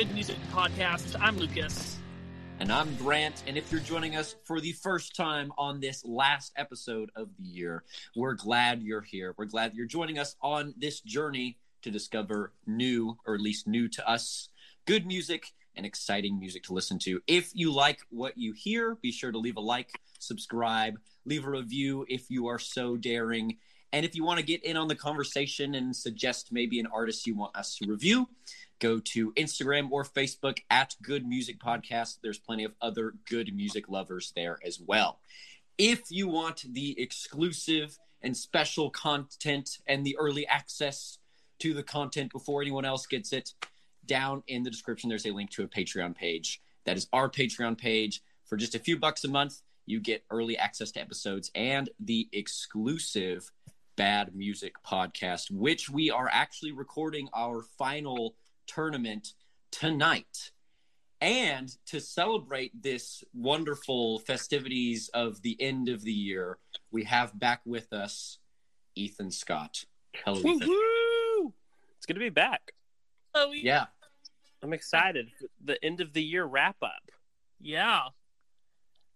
Good Music Podcast. I'm Lucas. And I'm Grant. And if you're joining us for the first time on this last episode of the year, we're glad you're here. We're glad you're joining us on this journey to discover new, or at least new to us, good music and exciting music to listen to. If you like what you hear, be sure to leave a like, subscribe, leave a review if you are so daring. And if you want to get in on the conversation and suggest maybe an artist you want us to review, go to Instagram or Facebook at Good Music Podcast. There's plenty of other good music lovers there as well. If you want the exclusive and special content and the early access to the content before anyone else gets it, down in the description, there's a link to a Patreon page. That is our Patreon page. For just a few bucks a month, you get early access to episodes and the exclusive Bad Music podcast, which we are actually recording our final tournament tonight. And to celebrate this wonderful festivities of the end of the year, we have back with us Ethan Scott. Hello, Ethan. It's good to be back. Oh, Yeah. I'm excited for the end of the year wrap up. yeah.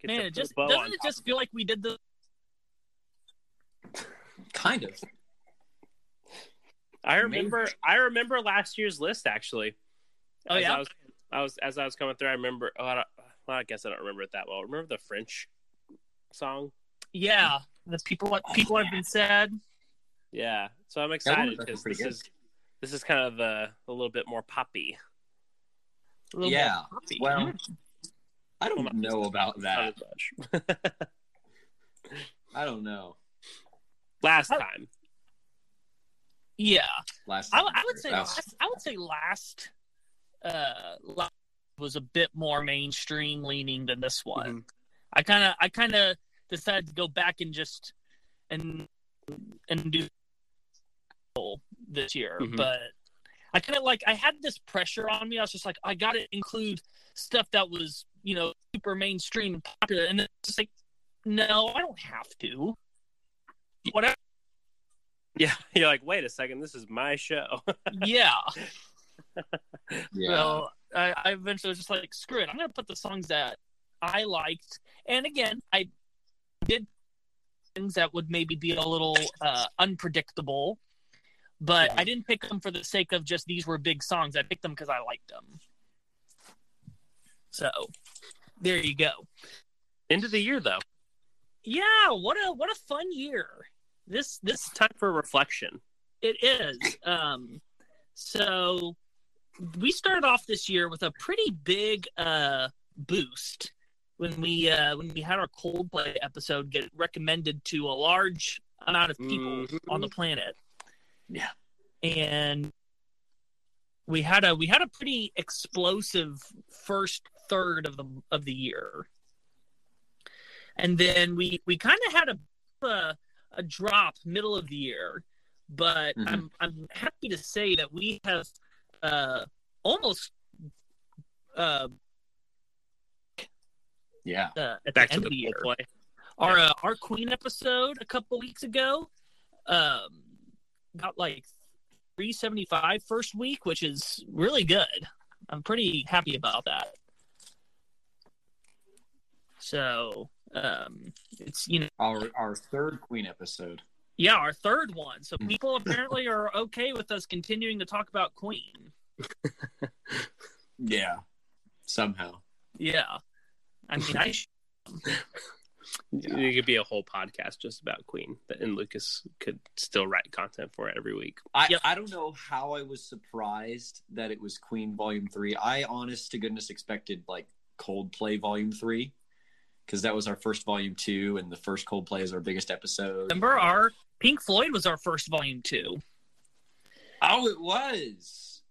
Get Man, it just doesn't it just of feel like we did the Kind of. I remember I remember last year's list actually. Oh As yeah. I was, I was as I was coming through. I remember. Oh, I, don't, well, I guess I don't remember it that well. Remember the French song? Yeah, the people what oh, people have been said. Yeah. So I'm excited because this good. is this is kind of a, a little bit more poppy. Yeah. more poppy. Well, mm-hmm. I don't not know about that. as much. I don't know. last Oh. time. Yeah. Last I, I would say last, I would say last uh last was a bit more mainstream leaning than this one. Mm-hmm. I kind of I kind of decided to go back and just and and do this year, Mhm. but I kind of like I had this pressure on me. I was just like I got to include stuff that was you know super mainstream and popular, and it's just like no, I don't have to. Whatever. Yeah. You're like, wait a second. This is my show. yeah. yeah. So I, I eventually was just like, screw it. I'm going to put the songs that I liked. And again, I did things that would maybe be a little uh, unpredictable, but I didn't pick them for the sake of just these were big songs. I picked them because I liked them. So there you go. End of the year though. Yeah, what a what a fun year. This this time for reflection. It is. Um, so we started off this year with a pretty big uh, boost when we uh, when we had our Coldplay episode get recommended to a large amount of people Mhm. on the planet. Yeah. and we had a we had a pretty explosive first third of the of the year, and then we we kind of had a, a a drop middle of the year, but Mhm. I'm I'm happy to say that we have uh, almost uh, yeah. uh, at Back the to end the of the year. play. Our uh, our Queen episode a couple weeks ago um, got like 375 first week, which is really good. I'm pretty happy about that. So um, it's you know Our our third Queen episode. yeah our third one. So Hmm. people apparently are okay with us continuing to talk about Queen. Yeah. Somehow. Yeah, I mean I. sh- Yeah. It could be a whole podcast just about Queen, and Lucas could still write content for it every week. I, Yep. I don't know how I was surprised that it was Queen Volume Three. I honest to goodness expected like Coldplay Volume Three because that was our first Volume Two, and the first Coldplay is our biggest episode. Remember, our Pink Floyd was our first volume two. Oh, it was.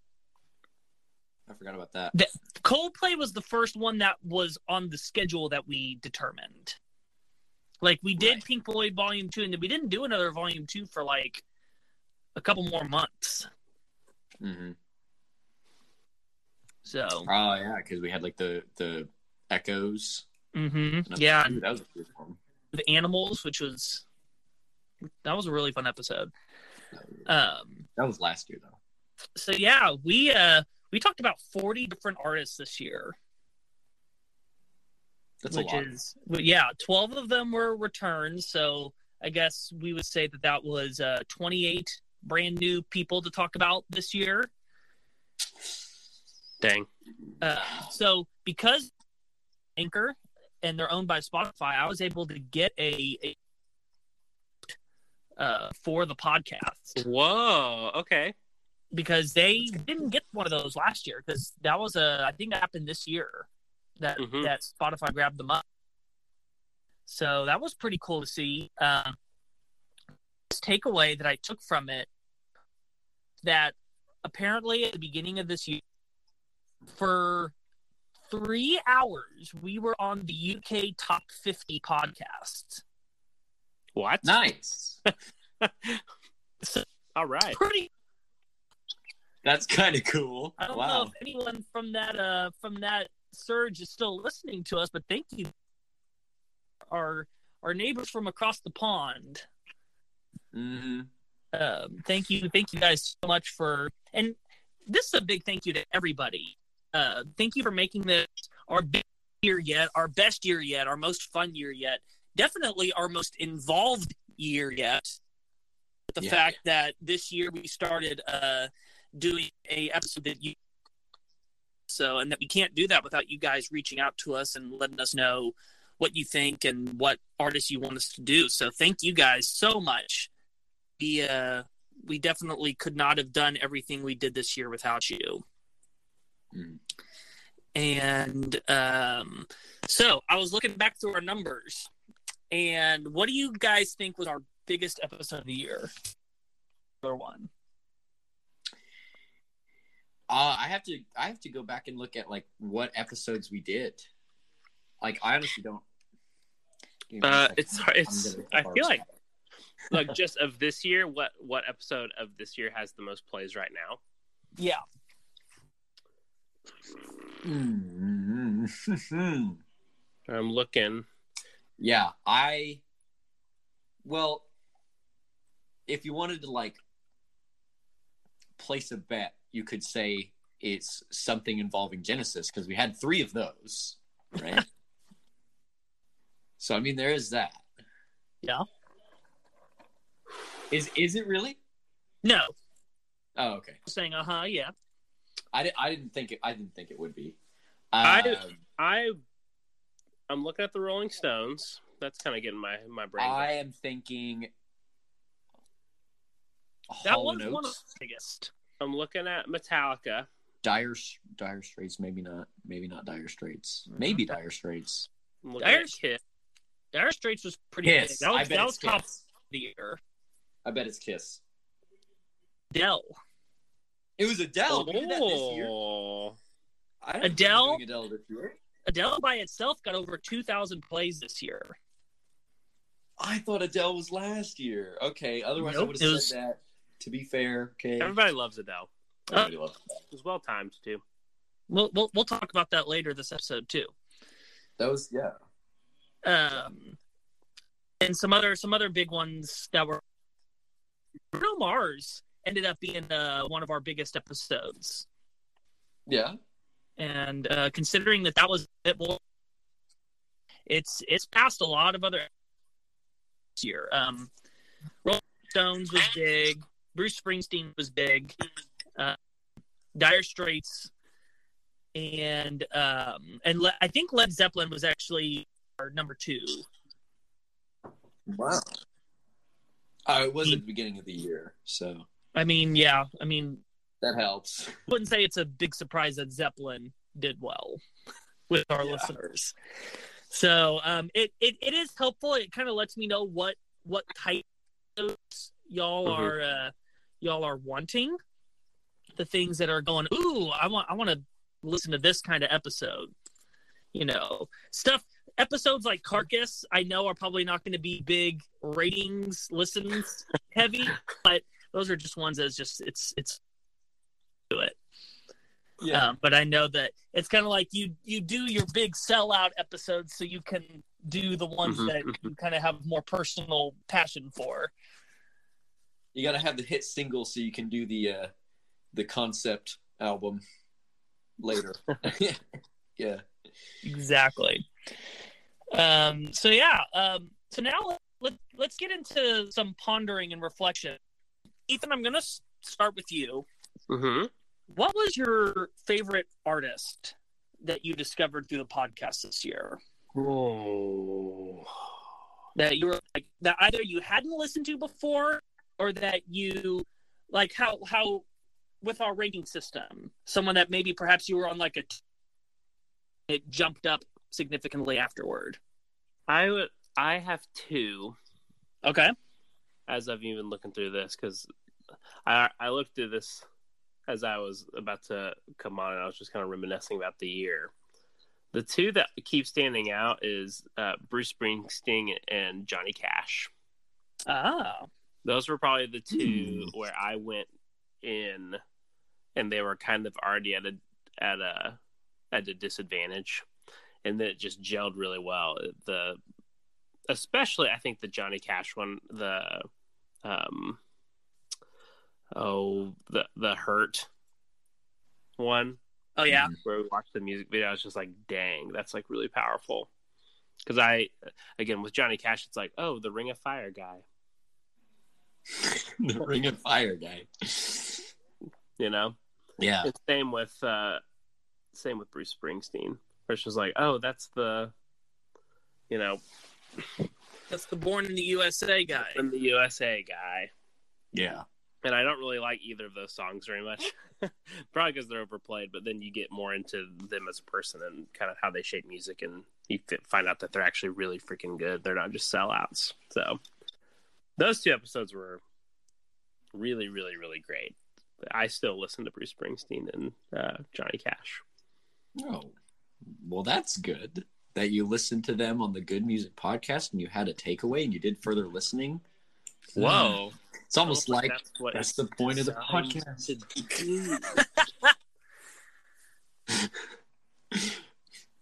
I forgot about that. The- Coldplay was the first one that was on the schedule that we determined. Like we did Right. Pink Floyd Volume Two, and then we didn't do another Volume Two for like a couple more months. hmm So, Oh yeah, because we had like the the echoes. Hmm Episode yeah, two, and that was a good one. the animals, which was that was a really fun episode. Um, That was last year though. so yeah, we uh we talked about forty different artists this year. That's which a lot. is well, yeah 12 of them were returns so i guess we would say that that was uh 28 brand new people to talk about this year Dang. uh, so because anchor and they're owned by spotify i was able to get a, a uh, for the podcast Whoa. Okay. because they didn't get one of those last year because that was a i think that happened this year that Mhm. that spotify grabbed them up so that was pretty cool to see um this takeaway that i took from it that apparently at the beginning of this year for three hours we were on the uk top 50 podcast What? Nice. All right. pretty That's kind of cool. I don't know if anyone from that uh from that surge is still listening to us, but thank you, our our neighbors from across the pond. hmm Um, thank you, thank you guys so much for, and this is a big thank you to everybody. Uh, thank you for making this our best year yet, our best year yet, our most fun year yet, definitely our most involved year yet. The Yeah. fact that this year we started uh, doing a episode that you so and that we can't do that without you guys reaching out to us and letting us know what you think and what artists you want us to do. So thank you guys so much. We uh we definitely could not have done everything we did this year without you. And um so I was looking back through our numbers and what do you guys think was our biggest episode of the year? Or one. Uh, I have to. I have to go back and look at like what episodes we did. Like I honestly don't. Give me Uh, it's hard- it's. I feel like like just of this year. What what episode of this year has the most plays right now? Yeah. Mm. I'm looking. yeah, I. Well, if you wanted to like place a bet, you could say it's something involving Genesis because we had three of those, right? so I mean, there is that. Yeah. Is is it really? No. Oh, okay. Saying uh huh, yeah. I, di- I didn't think it. I didn't think it would be. I- Um, I I'm looking at the Rolling Stones. That's kind of getting my my brain. I am thinking. That Hall was one of the biggest. I'm looking at Metallica. Dire Dire Straits, maybe not. Maybe not Dire Straits. Maybe Dire Straits. Dire- Kiss. Dire Straits was pretty Kiss. big. That was, I bet that was top of the year. I bet it's Kiss. Adele. It was Adele. We that this year. Oh, I Adele? Adele this year. Adele by itself got over 2,000 plays this year. I thought Adele was last year. Okay, otherwise I would it have was- said that. To be fair, okay. everybody loves Adele. Everybody loves that. It was well timed too. We'll, we'll, we'll talk about that later this episode too. That was yeah. Um, and some other some other big ones that were Bruno Mars ended up being uh, one of our biggest episodes. Yeah. and uh, considering that that was a bit more, it's it's passed a lot of other this year. Um, Rolling Stones was big. Bruce Springsteen was big. Uh, Dire Straits, and um, and Le- I think Led Zeppelin was actually our number two. Wow. Oh, it was at the beginning of the year, so I mean, yeah, I mean, that helps. wouldn't say it's a big surprise that Zeppelin did well. with our Yeah. listeners. So um, it, it it is helpful. It kind of lets me know what what type of y'all Mhm. are uh, y'all are wanting. The things that are going, ooh, I want I want to listen to this kind of episode. You know, stuff episodes like Carcass, I know are probably not going to be big ratings, listens heavy, but those are just ones that's just it's it's do it. Yeah. Um, but I know that it's kind of like you you do your big sellout episodes so you can do the ones Mhm, that you kind of have more personal passion for. you got to have the hit single so you can do the uh, the concept album later. yeah. Exactly. Um, so yeah. Um, so now let, let, let's get into some pondering and reflection. Ethan, I'm going to start with you. Mm-hmm. What was your favorite artist that you discovered through the podcast this year? Oh. that you were like that either you hadn't listened to before or that you like how how with our rating system someone that maybe perhaps you were on like a t- it jumped up significantly afterward I would. I have two okay as I've even looking through this because I I looked through this as I was about to come on and I was just kind of reminiscing about the year. The two that keep standing out is uh, Bruce Springsteen and Johnny Cash. ah Those were probably the two where I went in, and they were kind of already at a at a at a disadvantage, and then it just gelled really well. The especially I think the Johnny Cash one, the um oh the the hurt one oh yeah where we watched the music video, I was just like, dang, that's like really powerful. Because I, again, with Johnny Cash, it's like, oh, the Ring of Fire guy, the Ring of Fire guy. you know. Yeah. And same with, uh same with Bruce Springsteen, where it's just like, oh, that's the, you know, that's the born in the usa guy from the USA guy. Yeah. And I don't really like either of those songs very much, probably because they're overplayed. But then you get more into them as a person and kind of how they shape music, and you find out that they're actually really freaking good. They're not just sellouts. So those two episodes were really, really, really great. I still listen to Bruce Springsteen and uh, Johnny Cash. Oh. Well, that's good that you listened to them on the Good Music podcast and you had a takeaway and you did further listening. Whoa. It's almost like that's, that's the point of the podcast.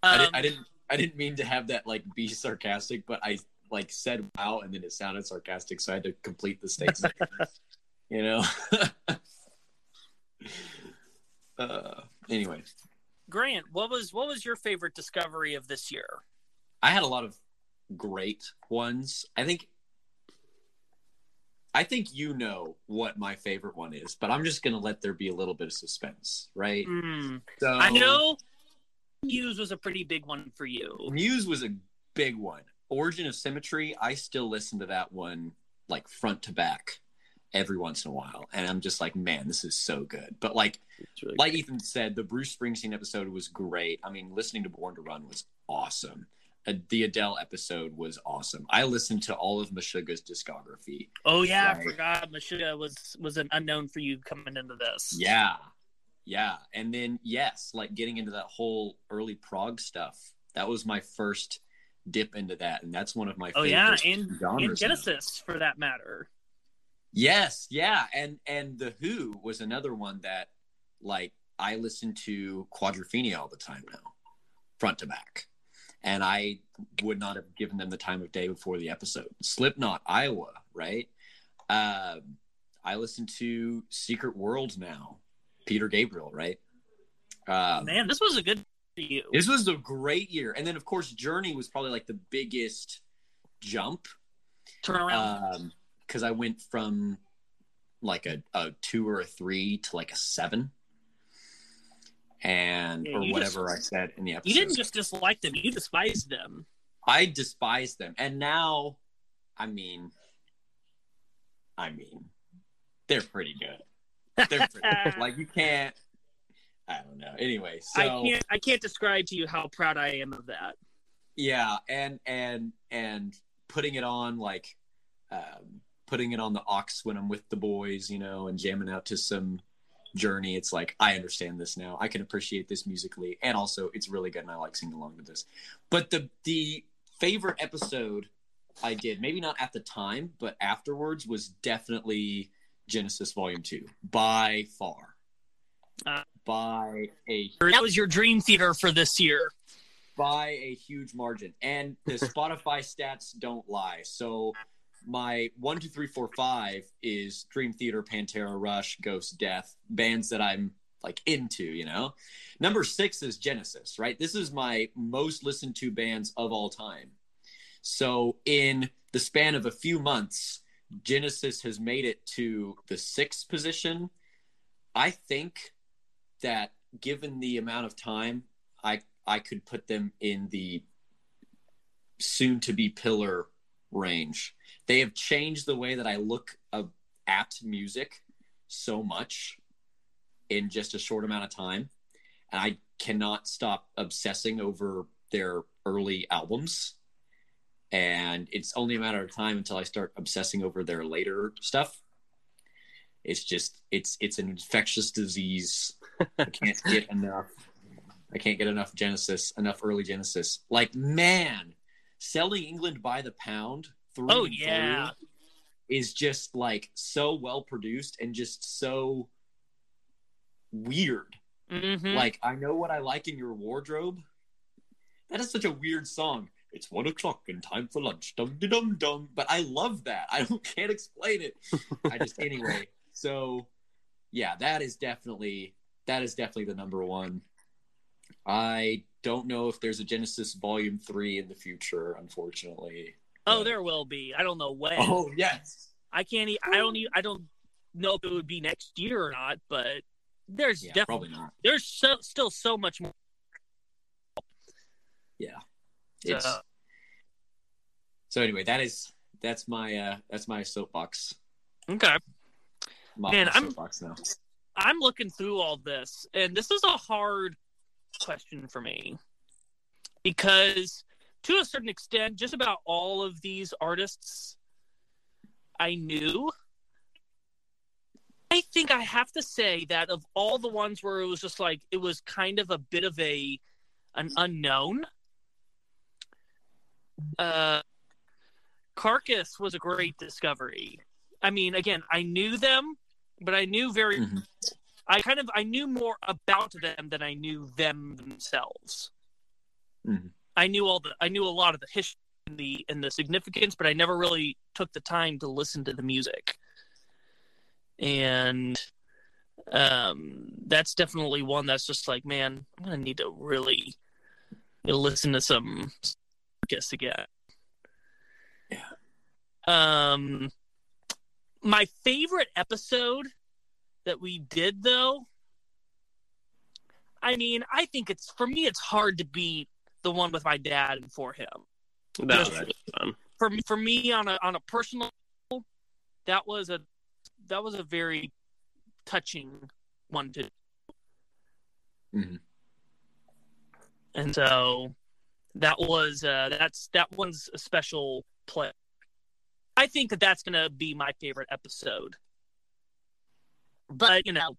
I, um, didn't, I didn't I didn't mean to have that like be sarcastic, but I like said wow and then it sounded sarcastic, so I had to complete the statement. you know. uh, anyway, grant what was what was your favorite discovery of this year I had a lot of great ones. I think I think you know what my favorite one is, but I'm just gonna let there be a little bit of suspense, right? Hmm. So i know Muse was a pretty big one for you Muse was a big one. Origin of Symmetry, I still listen to that one like front to back every once in a while. And I'm just like, man, this is so good. But like really like Ethan said, the Bruce Springsteen episode was great. I mean, listening to Born to Run was awesome. Uh, the Adele episode was awesome. I listened to all of Meshuggah's discography. Oh yeah, I forgot Meshuggah was was an unknown for you coming into this. Yeah. Yeah. And then, yes, like getting into that whole early prog stuff. That was my first dip into that. And that's one of my Oh favorite yeah, and genres. and now. Genesis for that matter. Yes, yeah, and and the Who was another one that like I listen to Quadrophenia all the time now, front to back, and I would not have given them the time of day before the episode. Slipknot, Iowa, right? Um, I listen to Secret World now, Peter Gabriel, right? Um, Man, this was a good for you. this was a great year, and then of course Journey was probably like the biggest jump Turn around. um because i went from like a, a two or a three to like a seven and Yeah, or whatever just- i said in the episode you didn't just dislike them; you despised them. i despise them and now i mean i mean they're pretty good they're pretty good. like you can't I don't know. Anyway, so I can't I can't describe to you how proud I am of that. yeah, and and and putting it on like um, putting it on the aux when I'm with the boys, you know, and jamming out to some journey. It's like I understand this now. I can appreciate this musically, and also it's really good, and I like singing along with this. But the the favorite episode I did, maybe not at the time, but afterwards, was definitely Genesis Volume Two by far, Uh, by a That was your dream theater for this year. by a huge margin. And the Spotify stats don't lie. So my one, two, three, four, five is Dream Theater, Pantera, Rush, Ghost, Death, bands that I'm like into, you know. Number six is Genesis, right? This is my most listened to bands of all time. So in the span of a few months, Genesis has made it to the sixth position. I think that given the amount of time I I could put them in the soon to be pillar range. They have changed the way that I look at music so much in just a short amount of time. And I cannot stop obsessing over their early albums. And it's only a matter of time until I start obsessing over their later stuff. It's just it's it's an infectious disease. I can't get enough. I can't get enough Genesis, enough early Genesis. Like man, selling England by the pound through Oh, yeah. through is just like so well produced and just so weird. Mhm. Like I know what I like in your wardrobe. That is such a weird song. It's one o'clock and time for lunch. Dum de dum dum. But I love that. I don't can't explain it. I just anyway. So yeah, that is definitely that is definitely the number one. I don't know if there's a Genesis Volume Three in the future, unfortunately. Oh, there will be. I don't know when. Oh yes. I can't. E- I don't. E- I don't know if it would be next year or not. But there's Yeah, definitely not. there's so, still so much more. It's, So- so anyway, that is that's my uh that's my soapbox. Okay. I'm Man, my I'm- soapbox now. I'm looking through all this, and this is a hard question for me because, to a certain extent, just about all of these artists I knew. I think I have to say that of all the ones where it was just like it was kind of a bit of a an unknown. Uh, Carcass was a great discovery. I mean, again, I knew them, but I knew very Mhm. I kind of I knew more about them than I knew them themselves. Mhm. I knew all the I knew a lot of the history and the and the significance, but I never really took the time to listen to the music. And um that's definitely one that's just like, man, I'm gonna need to really listen to some Carcass again. Yeah. Um my favorite episode that we did though i mean i think it's for me it's hard to beat the one with my dad and for him That was Just- really fun. for me for me on a on a personal level, that was a that was a very touching one to Mhm. and so that was uh that's that one's a special play i think that that's gonna be my favorite episode but you know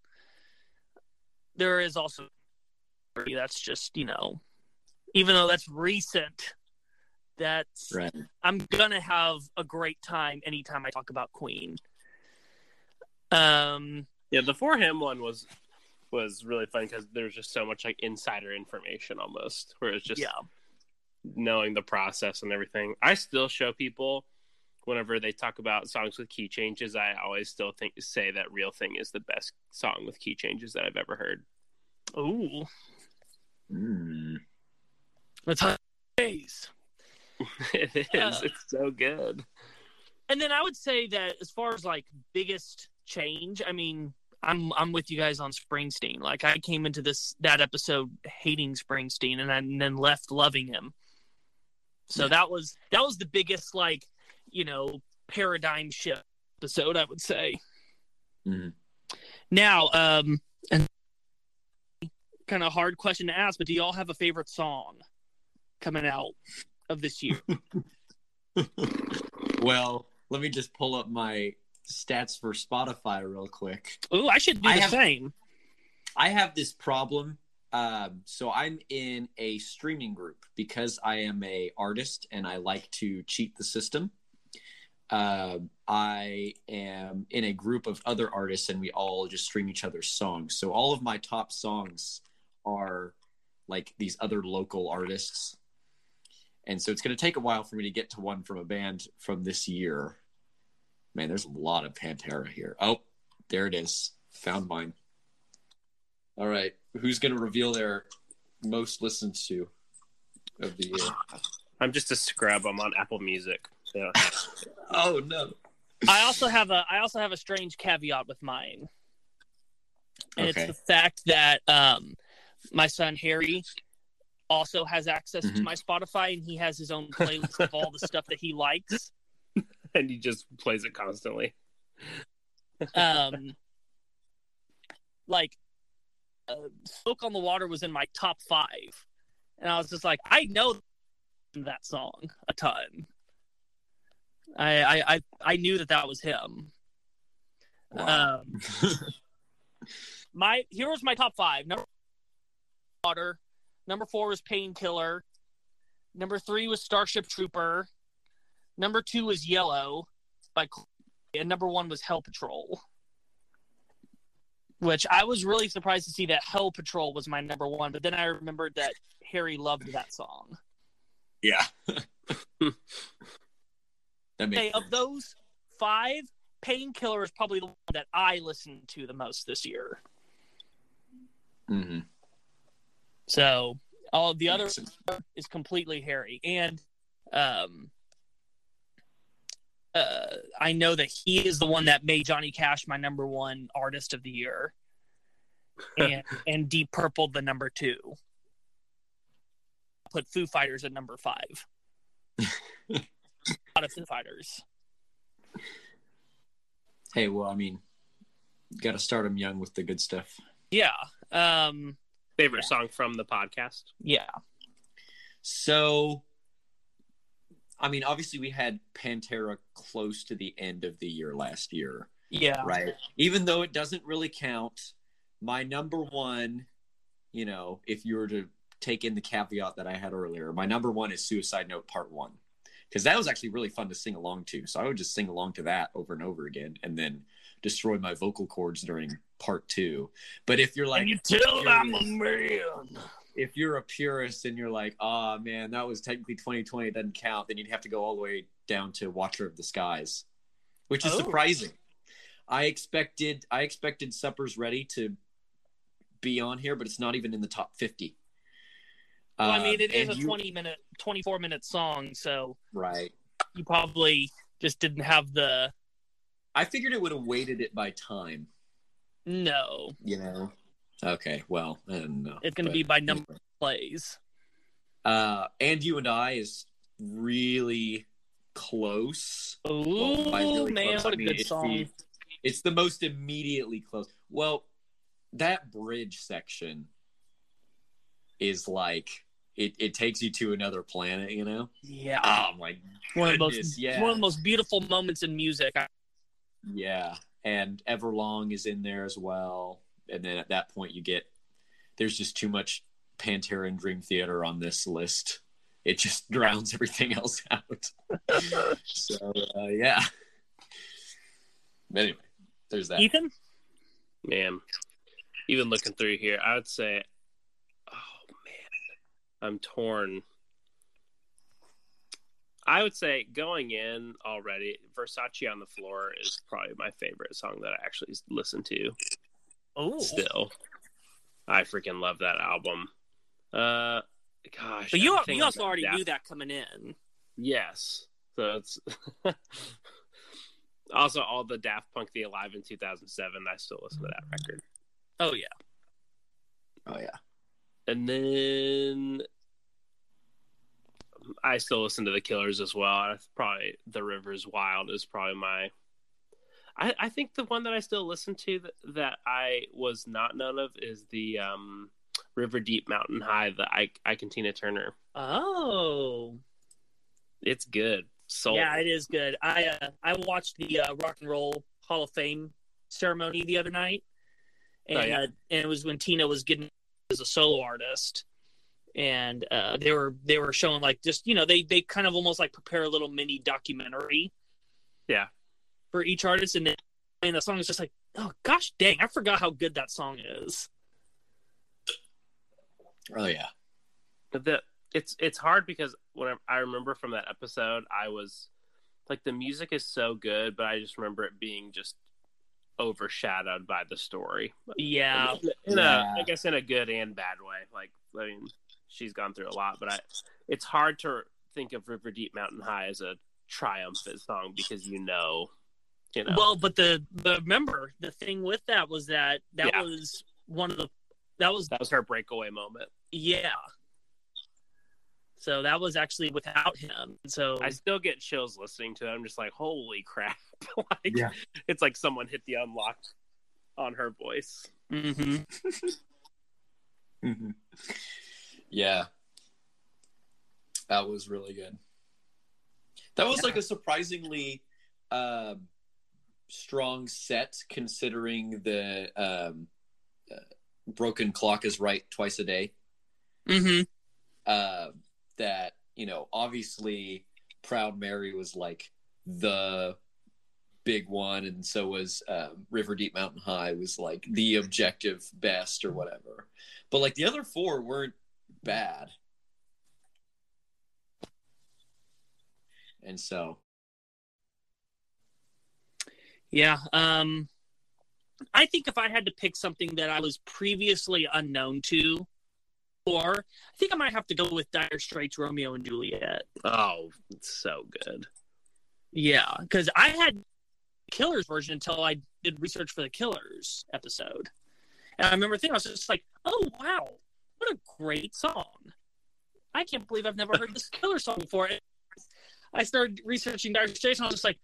there is also that's just you know even though that's recent that's Right. i'm gonna have a great time anytime i talk about queen um Yeah, the for him one was was really fun because there's just so much like insider information almost, where it's just yeah knowing the process and everything. I still show people whenever they talk about songs with key changes. I always still think say that "Real Thing" is the best song with key changes that I've ever heard. ooh Mm. That's hot days it is. Uh, it's so good. and then I would say that as far as like biggest change, I mean, I'm I'm with you guys on Springsteen. Like I came into this that episode hating Springsteen, and, I, and then left loving him. So Yeah. that was that was the biggest like you know paradigm shift episode, I would say. Mhm. Now, um, and kind of hard question to ask, but do y'all have a favorite song coming out of this year? well, let me just pull up my stats for Spotify real quick. Ooh, I should do I the have- same. I have this problem. Um, so I'm in a streaming group because I am a artist and I like to cheat the system. Uh, I am in a group of other artists and we all just stream each other's songs. So all of my top songs are like these other local artists. And so it's going to take a while for me to get to one from a band from this year. Man, there's a lot of Pantera here. Oh, there it is. Found mine. All right. Who's going to reveal their most listened to of the year? I'm just a scrub. I'm on Apple Music. Yeah. Oh, no. I also have a I also have a strange caveat with mine. And Okay. it's the fact that um my son Harry also has access to Mhm. my Spotify and he has his own playlist of all the stuff that he likes. and he just plays it constantly. Um like uh, Smoke on the Water was in my top 5. And I was just like, I know that song a ton. I I I, I knew that that was him. Wow. Um, my here was my top five. Number water. Number four was painkiller. Number three was Starship Trooper. Number two was Yellow by and number one was Hell Patrol. Which I was really surprised to see that Hell Patrol was my number one, but then I remembered that Harry loved that song. yeah. that Hey, of those five, Painkiller is probably the one that I listened to the most this year. hmm So all the other is completely Harry, and um, uh, I know that he is the one that made Johnny Cash my number one artist of the year, and and Deep Purple the number two. Put Foo Fighters at number five. a lot of Foo Fighters. Hey, well, I mean, got to start them young with the good stuff. Yeah. Um. Favorite Yeah. song from the podcast? Yeah. So, I mean, obviously, we had Pantera close to the end of the year last year, Yeah. right? Even though it doesn't really count, my number one, you know, if you were to take in the caveat that I had earlier, my number one is Suicide Note Part One. Because that was actually really fun to sing along to. So I would just sing along to that over and over again and then destroy my vocal cords during part two. But if you're like, and you tell I'm a man. if you're a purist and you're like, oh man, that was technically 2020, it doesn't count, then you'd have to go all the way down to Watcher of the Skies, which is Oh. surprising. I expected I expected Supper's Ready to be on here, but it's not even in the top 50. Well, I Uh, mean, it is a you- 20 minute, 24 minute song, so right. you probably just didn't have the I figured it would have weighted it by time, no. you know. Okay, well, know. It's going to be by number of plays. Uh, and you and I is really close. Ooh, Well, really man, close, what I a mean, good it's song! the- it's the most immediately close. Well, that bridge section is like it, it takes you to another planet, you know? yeah, Oh my one of the most yeah. one of the most beautiful moments in music. I- yeah. And Everlong is in there as well. And then at that point you get there's just too much Pantera and Dream Theater on this list. It just drowns everything else out. so uh, yeah. Anyway, there's that. Ethan, Man, even looking through here, I would say, oh man, I'm torn. I would say going in already, Versace on the Floor is probably my favorite song that I actually listen to oh, still. I freaking love that album. Uh, gosh, but you everything you also that already Daft- knew that coming in. Yes, so it's also all the Daft Punk "The Alive" in 2007. I still listen to that record. Oh yeah, Oh yeah. and then I still listen to the Killers as well. That's probably "The River's Wild" is probably my. I, I think the one that I still listen to that, that I was not known of is the um, River Deep Mountain High, the Ike, Ike and Tina Turner. Oh, It's good. So yeah, it is good. I uh, I watched the uh, Rock and Roll Hall of Fame ceremony the other night, and Oh, yeah? uh, and it was when Tina was getting as a solo artist, and uh, they were they were showing like just you know they they kind of almost like prepare a little mini documentary, Yeah. for each artist, and then and the song is just like oh gosh dang I forgot how good that song is. Oh yeah. But the it's it's hard because when I, I remember from that episode, I was like the music is so good, but I just remember it being just overshadowed by the story. Yeah, in a Yeah. I guess in a good and bad way. Like I mean, she's gone through a lot, but I it's hard to think of River Deep Mountain High as a triumphant song because you know, you know. Well, but the the remember the thing with that was that that Yeah. was one of the that was that was her breakaway moment. yeah. So that was actually without him. So I still get chills listening to it. I'm just like, holy crap! like, Yeah. it's like someone hit the unlock on her voice. Mhm. Mm-hmm. Yeah. That was really good. That was like a surprisingly um strong set considering the um, uh, broken clock is right twice a day. Mhm. Uh, that, you know, obviously Proud Mary was like the big one, and so was um, River Deep Mountain High was like the objective best or whatever. But like the other four weren't bad. And so, Yeah. Um I think if I had to pick something that I was previously unknown to or I think I might have to go with Dire Straits Romeo and Juliet. Oh, it's so good. Yeah, because I had Killers version until I did research for the Killers episode, and I remember thinking I was just like, "Oh wow, what a great song! I can't believe I've never heard this Killer song before." And I started researching Dire Straits, and I was just like,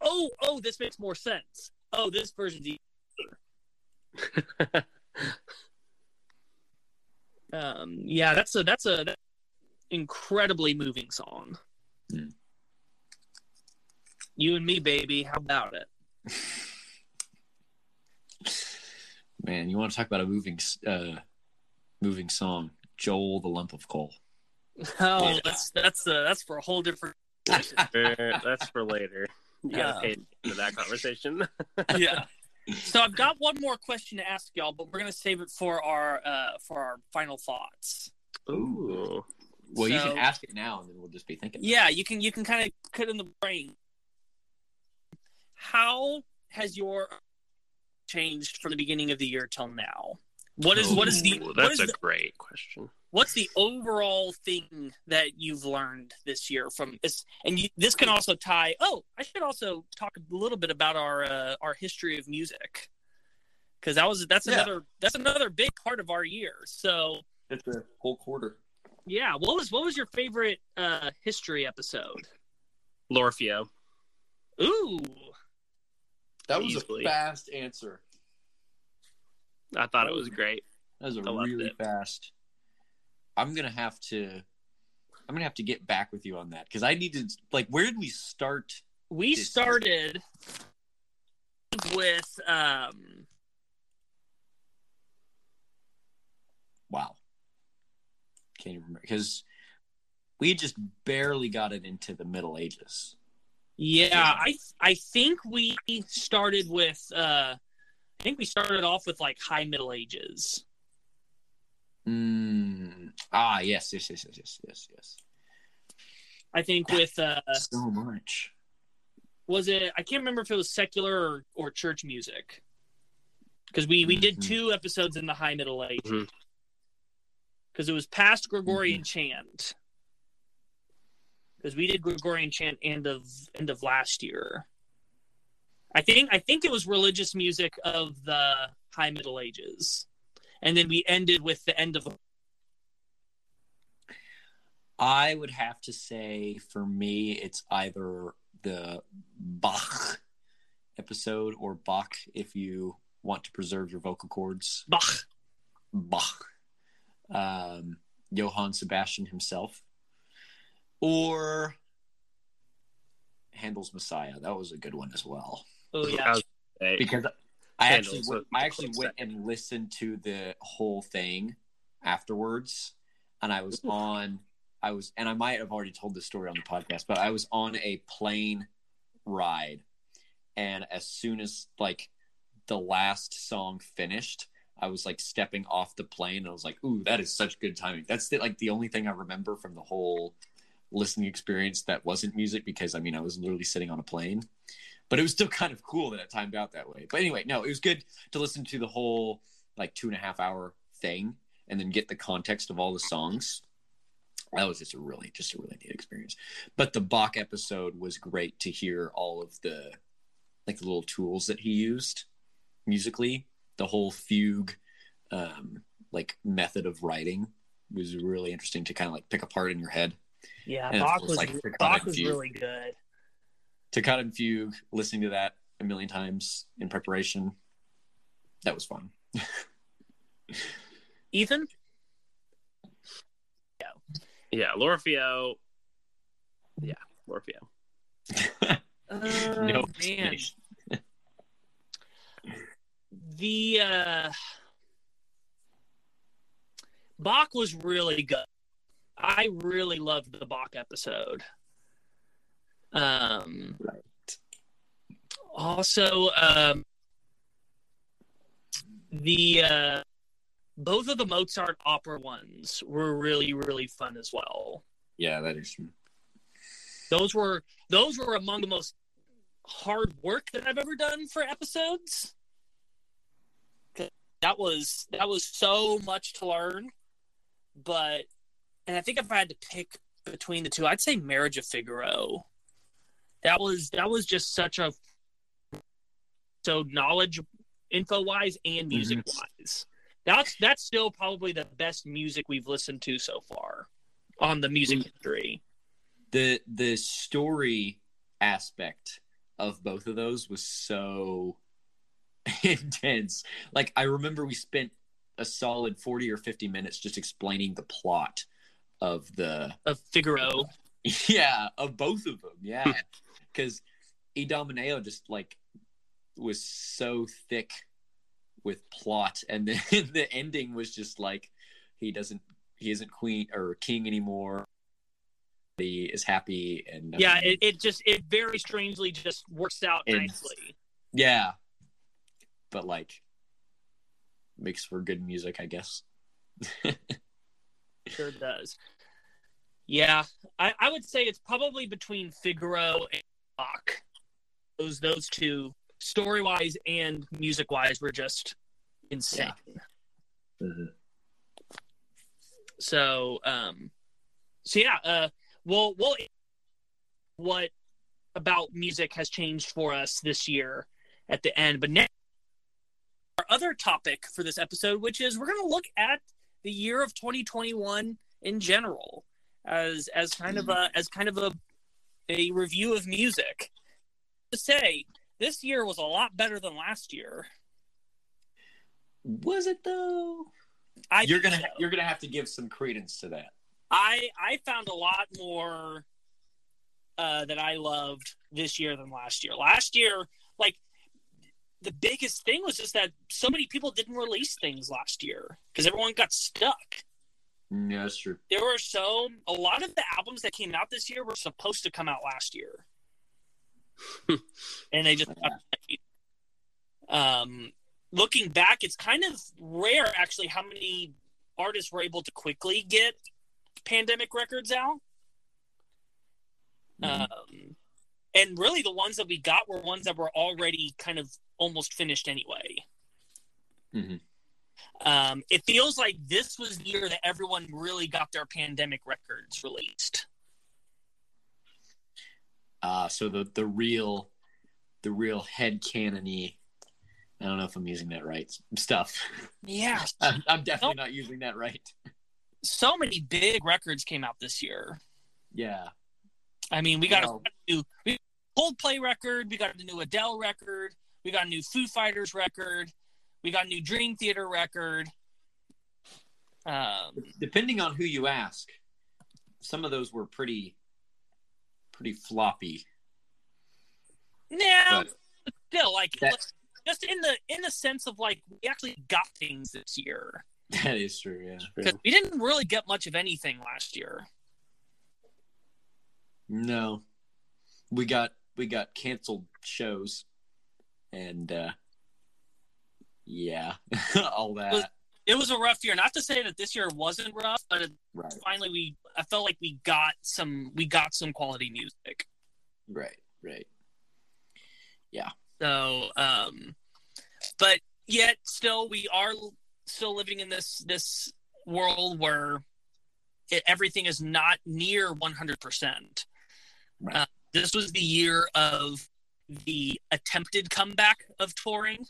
"Oh, oh, this makes more sense. Oh, this version's." e-" Um, yeah, that's a that's a that's incredibly moving song. Hmm. You and me, baby. How about it? man, you want to talk about a moving, uh, moving song? Joel, the lump of coal. Oh, Yeah. that's that's uh, that's for a whole different. Uh, That's for later. You gotta Uh. pay into that conversation. yeah. So I've got one more question to ask y'all, but we're gonna save it for our uh for our final thoughts. Ooh. Well, you can ask it now, and then we'll just be thinking. Yeah, you can you can kind of cut in the brain. How has your changed from the beginning of the year till now? What is what is the what that's is a the, great question. what's the overall thing that you've learned this year from this and you, this can also tie oh i should also talk a little bit about our uh, our history of music because that was that's Yeah. another that's another big part of our year so It's a whole quarter. yeah what was what was your favorite uh history episode L'Orfeo. ooh That was Easily. a fast answer. I thought it was great. That was a really it. fast. I'm gonna have to. I'm gonna have to get back with you on that because I need to. Like, where did we start? we started with um Wow. Can't even remember because we just barely got it into the Middle Ages. Yeah, I I think we started with uh think we started off with like high middle ages. Mm. Ah, yes, yes, yes, yes, yes, yes, yes. I think with uh So much. was it I can't remember if it was secular or, or church music. Cuz we we did Mhm. two episodes in the high middle age. Mhm. Cuz it was past Gregorian chant. Cuz we did Gregorian chant end of end of last year. I think I think it was religious music of the high middle ages. And then we ended with the end of I would have to say for me, it's either the Bach episode or Bach if you want to preserve your vocal cords. Bach. Bach. um, Johann Sebastian himself, or Handel's Messiah. That was a good one as well Oh yeah. was gonna because I actually was went, a I actually went second. and listened to the whole thing afterwards, and I was on. I was, and I might have already told this story on the podcast, but I was on a plane ride, and as soon as like the last song finished, I was like stepping off the plane, and I was like, "Ooh, that is such good timing." That's the, like the only thing I remember from the whole listening experience that wasn't music, because I mean, I was literally sitting on a plane but it was still kind of cool that it timed out that way. But anyway, no, it was good to listen to the whole like two and a half hour thing and then get the context of all the songs. That was just a really, just a really neat experience. But the Bach episode was great to hear all of the like the little tools that he used musically. The whole fugue, um, like method of writing was really interesting to kind of like pick apart in your head. Yeah, And Bach was like, Bach was really good. To cut and fugue, listening to that a million times in preparation. That was fun. Ethan? yeah, Yeah, L'Orfeo. Yeah, L'Orfeo. Oh no man. The uh Bach was really good. I really loved the Bach episode. Um Right. also um the uh both of the Mozart opera ones were really really fun as well. Yeah, that is true. Those were those were among the most hard work that I've ever done for episodes. That was that was so much to learn, but and I think if I had to pick between the two, I'd say Marriage of Figaro. That was that was just such a so knowledge info wise and mm-hmm. music wise. That's that's still probably the best music we've listened to so far on the music mm-hmm. history. The the story aspect of both of those was so intense. Like I remember we spent a solid 40 or 50 minutes just explaining the plot of the of Figaro. yeah, of both of them. Yeah. Cuz Idomeneo just like was so thick with plot and then the ending was just like he doesn't he isn't queen or king anymore he is happy and Yeah, it, it just it very strangely just works out nicely. yeah but like makes for good music i guess Sure does. Yeah, I, I would say it's probably between Figaro and Bach. Those those two, story wise and music wise, were just insane. So, um, so yeah, uh, we'll we'll what about music has changed for us this year at the end, but now our other topic for this episode, which is we're going to look at the year of 2021 in general as as kind of a as kind of a a review of music. To say this year was a lot better than last year. was it though I you're gonna so. you're gonna have to give some credence to that I I found a lot more uh, that I loved this year than last year. Last year, like the biggest thing was just that so many people didn't release things last year because everyone got stuck. Yeah that's true There were so a lot of the albums that came out this year were supposed to come out last year, and they just delayed. um. Looking back, it's kind of rare actually how many artists were able to quickly get pandemic records out. Mhm. Um, and really, the ones that we got were ones that were already kind of almost finished anyway. Mhm. Um, it feels like this was the year that everyone really got their pandemic records released. Uh, so the the real the real head cannony. I don't know if I'm using that right stuff. Yeah, I'm, I'm definitely not using that right. so many big records came out this year. Yeah, I mean, we got Wow. a new we got Coldplay record, we got a new Adele record, we got a new Foo Fighters record, we got a new Dream Theater record. Um, Depending on who you ask, some of those were pretty, pretty floppy. now, But still, like, that- like, just in the in the sense of like we actually got things this year that is true. Yeah. because we didn't really get much of anything last year. No, we got we got canceled shows, and uh yeah, all that. It was a rough year. Not to say that this year wasn't rough, but it, Right, finally we I felt like we got some we got some quality music. right, right. Yeah. So, um, but yet still we are still living in this this world where it, everything is not near 100%. Right. Uh, this was the year of the attempted comeback of touring.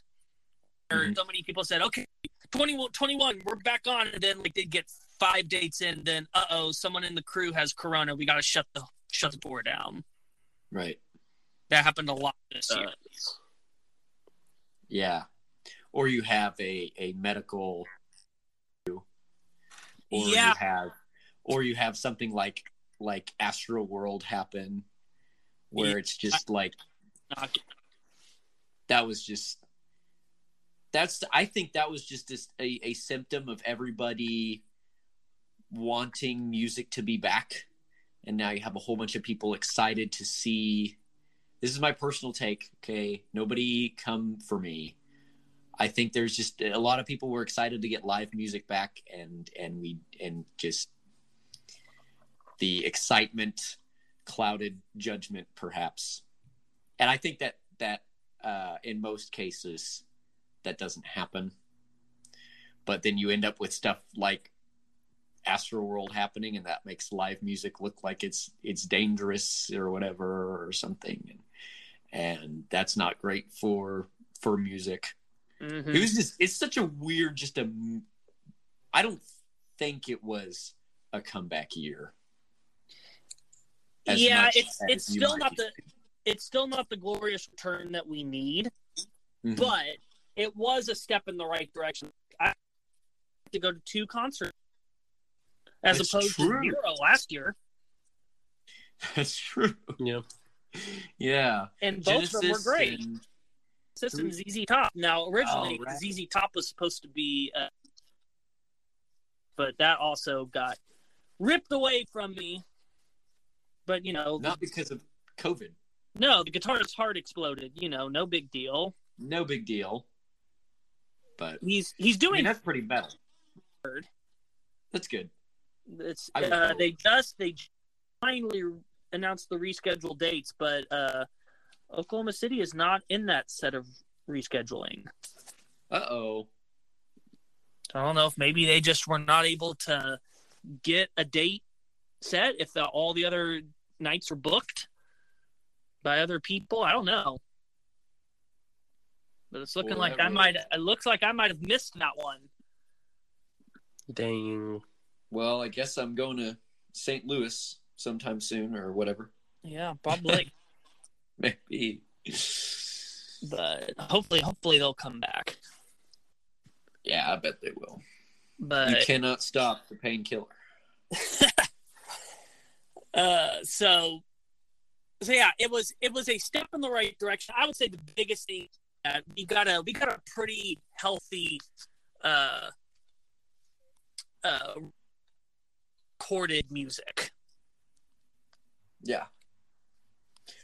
Where Mhm. so many people said, okay, 21, 21, we're back on. And then like they get five dates in, then uh oh, someone in the crew has corona. We got to shut the shut the door down. Right. That happened a lot this year. Uh, Yeah. Or you have a a medical or Yeah. you have or you have something like like Astroworld happen where Yeah. it's just like that was just that's I think that was just a, a symptom of everybody wanting music to be back. And now you have a whole bunch of people excited to see this is my personal take, okay? Nobody come for me. I think there's just a lot of people were excited to get live music back and and we and just the excitement clouded judgment perhaps. And I think that that uh, in most cases that doesn't happen. But then you end up with stuff like Astroworld happening, and that makes live music look like it's it's dangerous or whatever or something, and and that's not great for for music. Mhm. It was just it's such a weird, just a. I don't think it was a comeback year. yeah, it's it's still not the it's still not the glorious return that we need, Mhm. but it was a step in the right direction. I to go to two concerts as That's opposed true. to zero last year, That's true. yeah. Yeah. and both of them were great. and- System ZZ Top. Now, originally Oh, right. ZZ Top was supposed to be, uh, but that also got ripped away from me. But you know, not because of COVID. no, the guitarist's heart exploded. You know, no big deal. No big deal. But He's he's I doing mean, that's pretty metal. That's good. It's uh, they just they finally announced the rescheduled dates, but uh, Oklahoma City is not in that set of rescheduling. Uh oh. I don't know if maybe they just were not able to get a date set if the, all the other nights are booked by other people. I don't know. But it's looking Well, like that I really- might. It looks like I might have missed that one. Dang. Well, I guess I'm going to St. Louis sometime soon or whatever. Yeah, probably. Maybe. but hopefully, hopefully they'll come back. Yeah, I bet they will. But you cannot stop the painkiller. uh, so so yeah, it was it was a step in the right direction. I would say the biggest thing that we got a we got a pretty healthy uh uh recorded music. Yeah.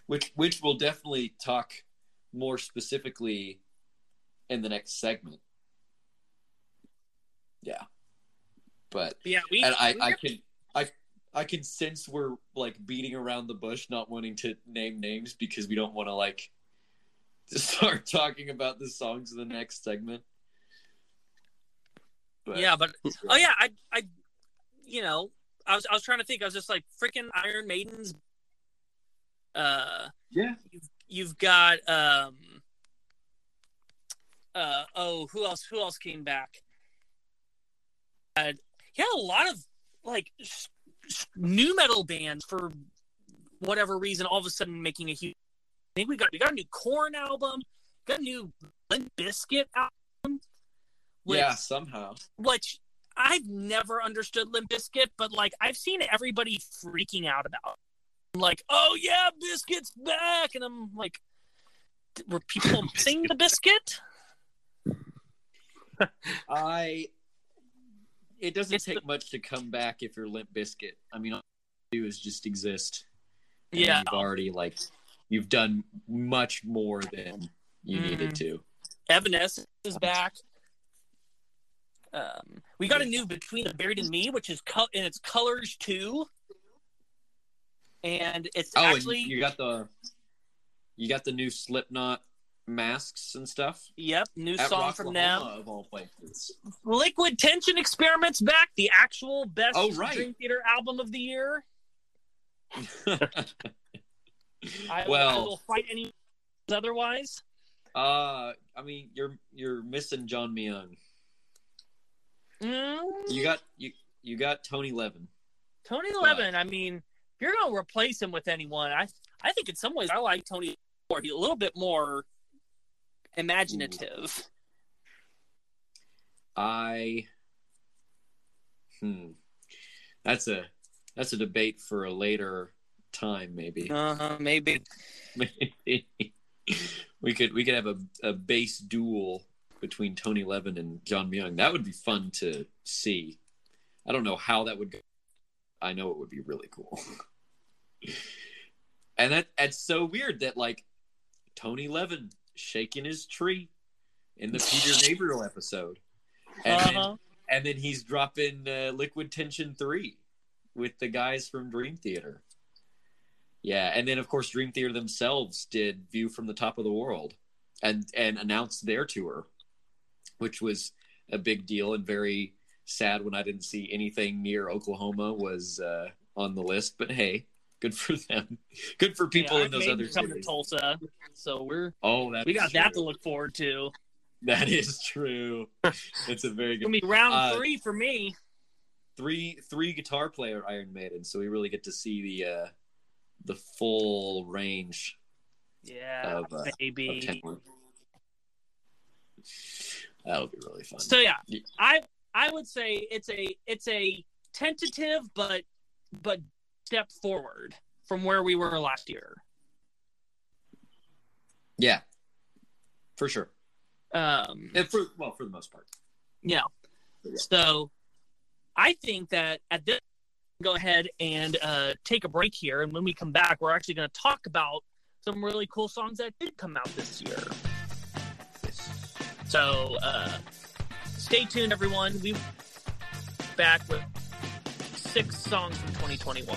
Which which we'll definitely talk more specifically in the next segment. Yeah. But Yeah, we and I, we I can I I can sense we're like beating around the bush, not wanting to name names because we don't want to like start talking about the songs in the next segment. But yeah, but oh yeah, I I you know I was I was trying to think. I was just like freaking Iron Maiden's. Uh, yeah, you've you've got um. Uh oh, who else? Who else came back? Uh, had a lot of like s- s- new metal bands for whatever reason. All of a sudden, making a huge. I think we got we got a new Korn album, got a new Limp Bizkit album. which- yeah, somehow. which I've never understood Limp Bizkit, but like I've seen everybody freaking out about. It. Like, oh yeah, Bizkit's back, and I'm like, were people missing the biscuit? I. It doesn't It's take the- much to come back if you're Limp Bizkit. I mean, all you do is just exist. And Yeah, you've already like you've done much more than you Mhm. needed to. Evanescence is back. Um, we got a new Between the Buried and Me, which is co- and it's Colors II, and it's Oh, actually and you got the you got the new Slipknot masks and stuff. yep new At song from them. Of all places. Liquid Tension Experiments back, the actual best Oh, right. Dream Theater album of the year. I, well, I will fight any otherwise. uh, I mean, you're you're missing John Myung. Mm, You got you you got Tony Levin. Tony Levin. I mean, if you're gonna replace him with anyone, I I think in some ways I like Tony more. He's a little bit more imaginative. I hmm. That's a that's a debate for a later time, maybe. Uh-huh, maybe. Maybe we could we could have a, a bass duel between Tony Levin and John Myung. That would be fun to see. I don't know how that would go. I know it would be really cool. and that that's so weird that like Tony Levin shaking his tree in the Peter Gabriel episode. And then Uh-huh. and then he's dropping uh, Liquid Tension 3 with the guys from Dream Theater. Yeah, and then of course Dream Theater themselves did View from the Top of the World and and announced their tour, which was a big deal and very sad when I didn't see anything near Oklahoma was uh, on the list, but hey, good for them. Good for people Yeah, in those other come to. Tulsa, so we're Oh, that we got is that to look forward to. That is true. It's a very good gonna be round Uh, three for me. three three guitar player Iron Maiden, so we really get to see the uh the full range Yeah, of, uh, of baby. talent. that would be really fun. So yeah, Yeah. I I would say it's a it's a tentative but but step forward from where we were last year. yeah, for sure. Um, And for well, for the most part. yeah. So I think that at this go ahead and uh, take a break here, and when we come back, we're actually going to talk about some really cool songs that did come out this year. So uh, stay tuned, everyone. We back with six songs from 2021.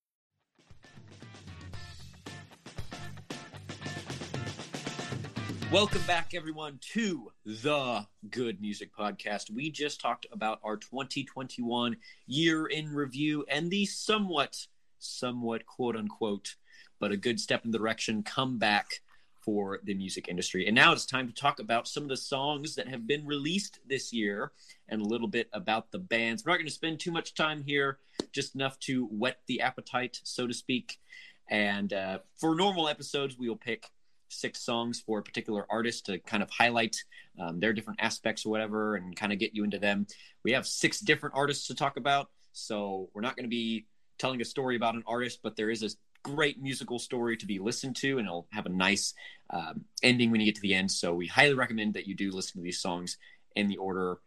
Welcome back, everyone, to the Good Music Podcast. We just talked about our 2021 year in review and the somewhat, somewhat quote unquote, but a good step in the direction comeback for the music industry. And now it's time to talk about some of the songs that have been released this year and a little bit about the bands. We're not going to spend too much time here, just enough to whet the appetite, so to speak. And uh, for normal episodes, we will pick six songs for a particular artist to kind of highlight um, their different aspects or whatever and kind of get you into them. We have six different artists to talk about, so we're not going to be telling a story about an artist, but there is a great musical story to be listened to, and it'll have a nice um, ending when you get to the end. So we highly recommend that you do listen to these songs in the order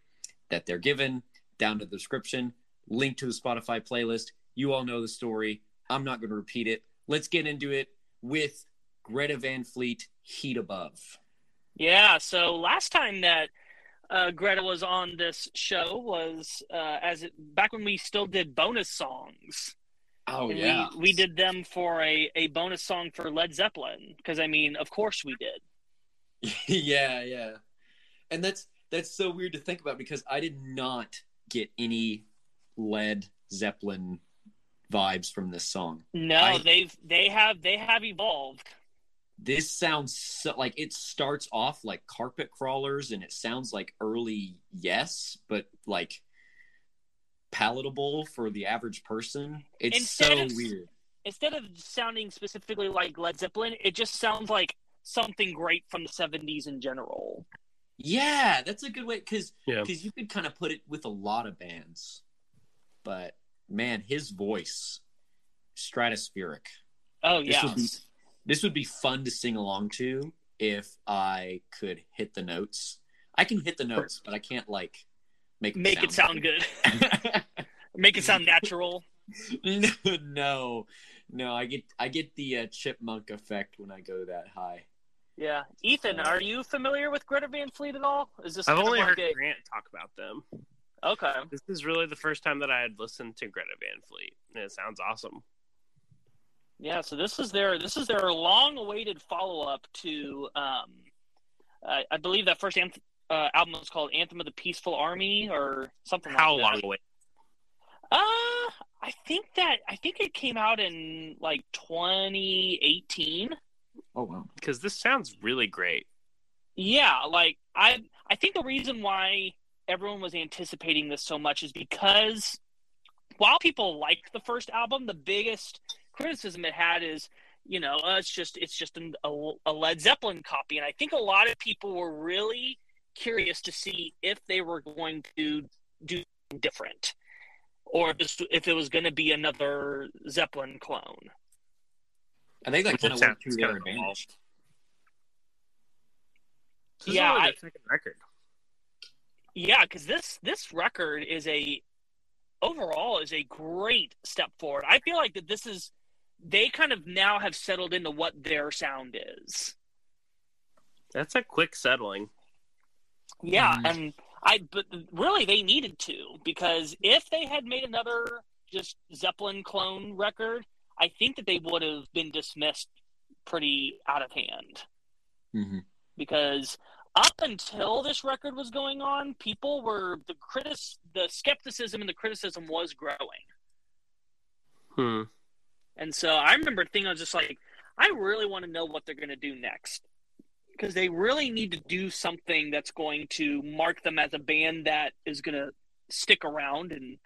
that they're given, down to the description, link to the Spotify playlist. You all know the story. I'm not going to repeat it. Let's get into it with Greta Van Fleet, Heat Above. Yeah, so last time that uh, Greta was on this show was uh, as it, back when we still did bonus songs, Oh and yeah, we, we did them for a, a bonus song for Led Zeppelin because I mean, of course we did. yeah, yeah. And that's that's so weird to think about because I did not get any Led Zeppelin vibes from this song. No, I- they've they have they have evolved. This sounds so, like it starts off like carpet crawlers and it sounds like early yes, but like palatable for the average person. It's Instead so of- weird. Instead of sounding specifically like Led Zeppelin, it just sounds like something great from the '70s in general. Yeah, that's a good way because Yeah. because you could kind of put it with a lot of bands, but man, his voice stratospheric. Oh This yeah, would be this would be fun to sing along to if I could hit the notes. I can hit the notes, but I can't like make them make it sound good, make it sound natural. no, no, no. I get I get the uh, chipmunk effect when I go that high. Yeah, Ethan, Uh, are you familiar with Greta Van Fleet at all? Is this I've only heard a- Grant talk about them. okay? This is really the first time that I had listened to Greta Van Fleet, and it sounds awesome. Yeah, so this is their this is their long-awaited follow-up to um, I, I believe that first anth- uh, album was called Anthem of the Peaceful Army or something. How like long that. away? Uh, I think that I think it came out in like 2018. Oh wow! Because this sounds really great. Yeah, like I I think the reason why everyone was anticipating this so much is because while people liked the first album, the biggest criticism it had is you know uh, it's just it's just an, a, a Led Zeppelin copy, and I think a lot of people were really curious to see if they were going to do different or if, this, if it was going to be another Zeppelin clone. I think that Which kind of sounds worked to their advantage. evolved. This is Yeah, only I- second record. Yeah, because this this record is a overall is a great step forward. I feel like that this is they kind of now have settled into what their sound is. That's a quick settling. Yeah, Mhm. and I but really they needed to because if they had made another just Zeppelin clone record, I think that they would have been dismissed pretty out of hand hmm because up until this record was going on, people were the critic the skepticism and the criticism was growing. Hmm. And so I remember thinking, I was just like, I really want to know what they're going to do next. Because they really need to do something that's going to mark them as a band that is going to stick around and,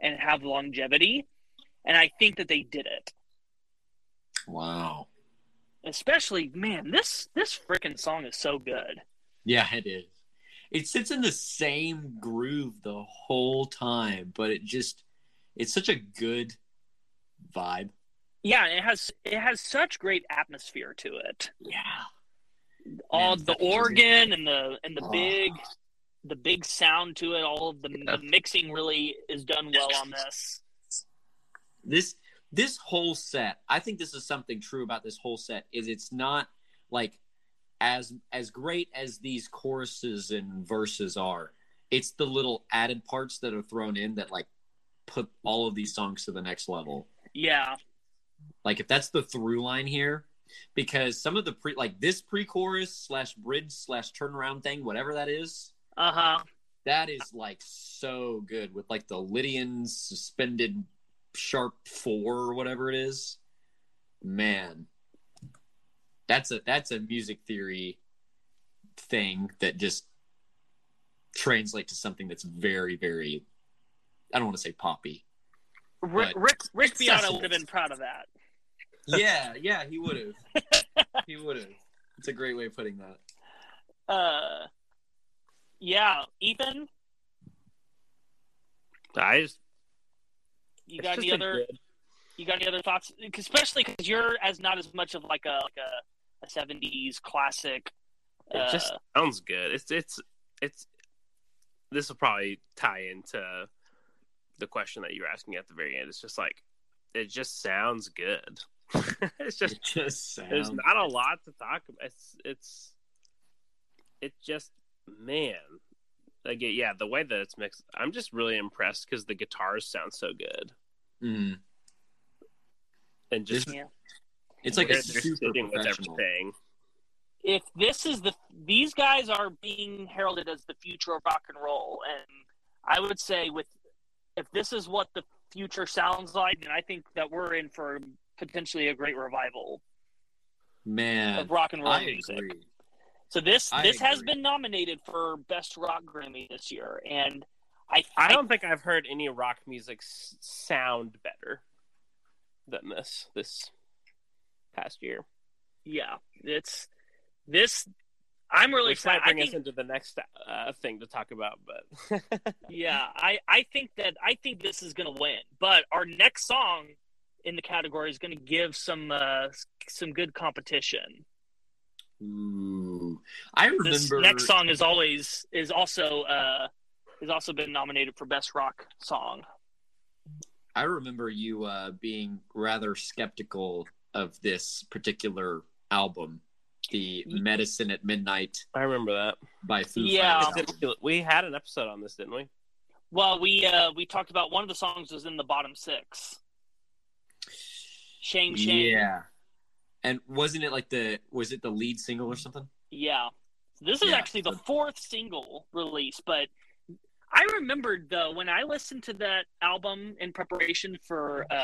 and have longevity. And I think that they did it. Wow. Especially, man, this this freaking song is so good. Yeah, it is. It sits in the same groove the whole time, but it just it's such a good vibe. Yeah, it has it has such great atmosphere to it. Yeah. All Man, the organ and the and the Oh. big the big sound to it. All of the, Yeah. the mixing really is done well on this. This this whole set, I think this is something true about this whole set is it's not like as as great as these choruses and verses are. It's the little added parts that are thrown in that like put all of these songs to the next level. Yeah, Like if that's the through line here, because some of the pre like this pre-chorus slash bridge slash turnaround thing, whatever that is, uh huh. that is like so good with like the Lydian suspended sharp four or whatever it is. Man, that's a that's a music theory thing that just translates to something that's very very. I don't want to say poppy. Rick But- Rick, Rick Beato accessible. would have been proud of that. Yeah, yeah, he would have. he would have. It's a great way of putting that. Uh, yeah, Ethan, I just you got just any other good- you got any other thoughts? Especially because you're as not as much of like a like a, a '70s classic. It Uh, just sounds good. It's it's it's. This will probably tie into the question that you were asking at the very end. It's just like it just sounds good. it's just It just sounds. there's not a lot to talk about. It's it's it just man, like yeah, the way that it's mixed, I'm just really impressed because the guitars sound so good. Mm. and just yeah. it's like a they're- they're super sitting with professional. everything. if this is the these guys are being heralded as the future of rock and roll and i would say with if this is what the future sounds like then i think that we're in for potentially a great revival Man, of rock and roll I music agree. so this I this has been nominated for best rock grammy this year and i I don't think I've heard any rock music s- sound better than this this past year. yeah it's this i'm really Which might excited I bring us into the next uh, thing to talk about, but Yeah, I, I think that I think this is going to win. But our next song in the category is going to give some uh, some good competition. Ooh, I remember. This next song is always is also uh, has also been nominated for best rock song. I remember you uh, being rather skeptical of this particular album, the "Medicine at Midnight" I remember that. by Foo Yeah. Fighters. We had an episode on this, didn't we? Well, we uh, we talked about one of the songs was in the bottom six. Shame, shame. Yeah, and wasn't it like the was it the lead single or something? Yeah. This is Yeah, actually the fourth single release, but I remembered though when I listened to that album in preparation for uh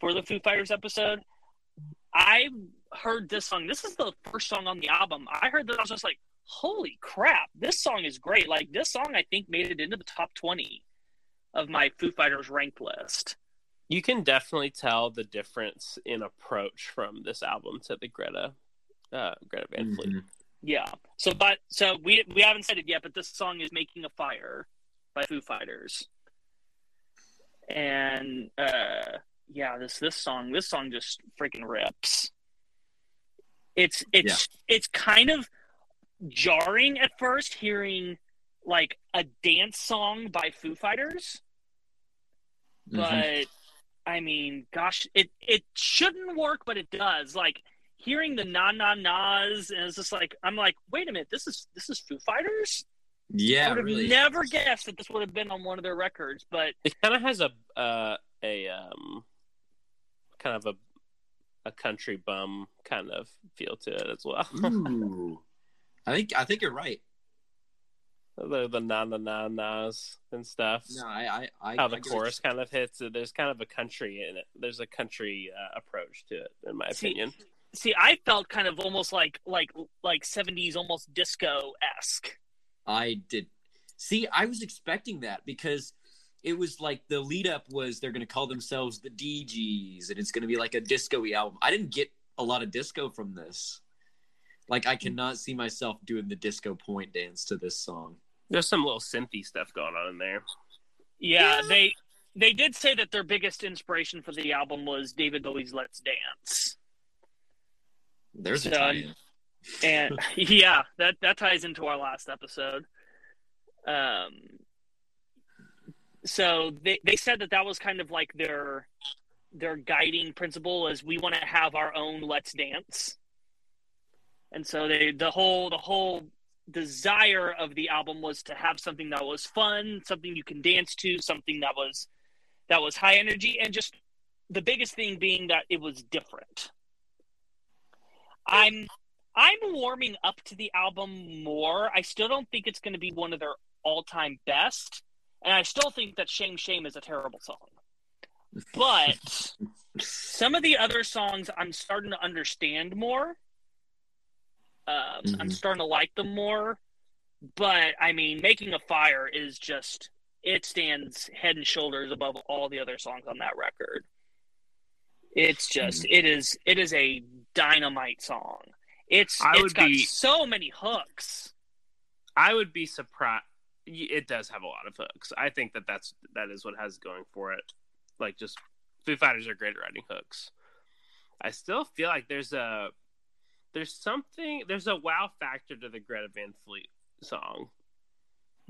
for the Foo Fighters episode, I heard this song. This is the first song on the album. I heard that I was just like, "Holy crap, this song is great." Like this song I think made it into the top 20 of my Foo Fighters ranked list. You can definitely tell the difference in approach from this album to the Greta uh, Greta Van Fleet. Mhm. Yeah. So, but so we we haven't said it yet, but this song is "Making a Fire" by Foo Fighters, and uh, yeah, this this song this song just freaking rips. It's it's it's kind of jarring at first hearing like a dance song by Foo Fighters, Mhm. but I mean, gosh, it it shouldn't work, but it does. Like hearing the na na nas, and it's just like I'm like, wait a minute, this is this is Foo Fighters. Yeah, I yeah, would have really. never guessed that this would have been on one of their records, but It kind of has a uh, a um, kind of a a country bum kind of feel to it as well. Ooh, I think I think you're right. the the na na na nas and stuff. No, I I, I How the get what chorus kind of hits. There's kind of a country in it. There's a country uh, approach to it, in my See, opinion. see, I felt kind of almost like like like 70s, almost disco esque. I did. See, I was expecting that because it was like the lead up was they're going to call themselves the Dee Gees and it's going to be like a disco album. I didn't get a lot of disco from this. Like, I cannot see myself doing the disco point dance to this song. There's some little synthy stuff going on in there. Yeah, they they did say that their biggest inspiration for the album was David Bowie's "Let's Dance." There's a tie-in. and yeah, that that ties into our last episode. Um, so they they said that that was kind of like their their guiding principle is we want to have our own let's dance, and so they the whole the whole desire of the album was to have something that was fun, something you can dance to, something that was that was high energy, and just the biggest thing being that it was different. I'm I'm warming up to the album more. I still don't think it's going to be one of their all-time best, and I still think that "Shame Shame" is a terrible song. But some of the other songs, I'm starting to understand more. Um, I'm Mhm. starting to like them more. But I mean, "Making a Fire" is just it stands head and shoulders above all the other songs on that record. It's just it is it is a dynamite song. It's I it's got be- so many hooks. I would be surprised. It does have a lot of hooks. I think that that's that is what has going for it. Like just Foo Fighters are great at writing hooks. I still feel like there's a there's something there's a wow factor to the Greta Van Fleet song.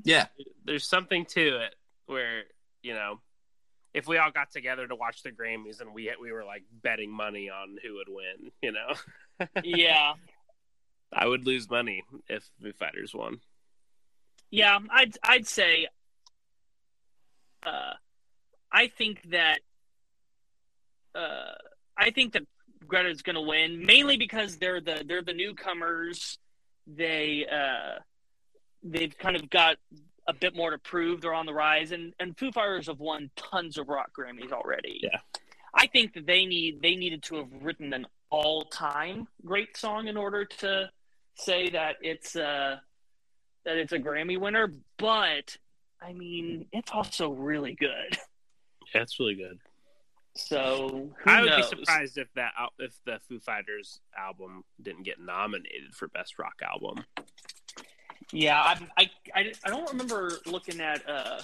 Yeah. There's something to it where you know if we all got together to watch the Grammys and we we were like betting money on who would win, you know, Yeah, I would lose money if Foo Fighters won. Yeah. I'd I'd say. Uh, I think that. Uh, I think that Greta's going to win mainly because they're the they're the newcomers. They uh, they've kind of got a bit more to prove. They're on the rise, and and Foo Fighters have won tons of rock Grammys already. Yeah. I think that they need they needed to have written an all time great song in order to say that it's uh that it's a Grammy winner. But I mean, it's also really good. Yeah, it's really good. So who I would knows? be surprised if that if the Foo Fighters album didn't get nominated for best rock album. Yeah, I'm, I, I I don't remember looking at uh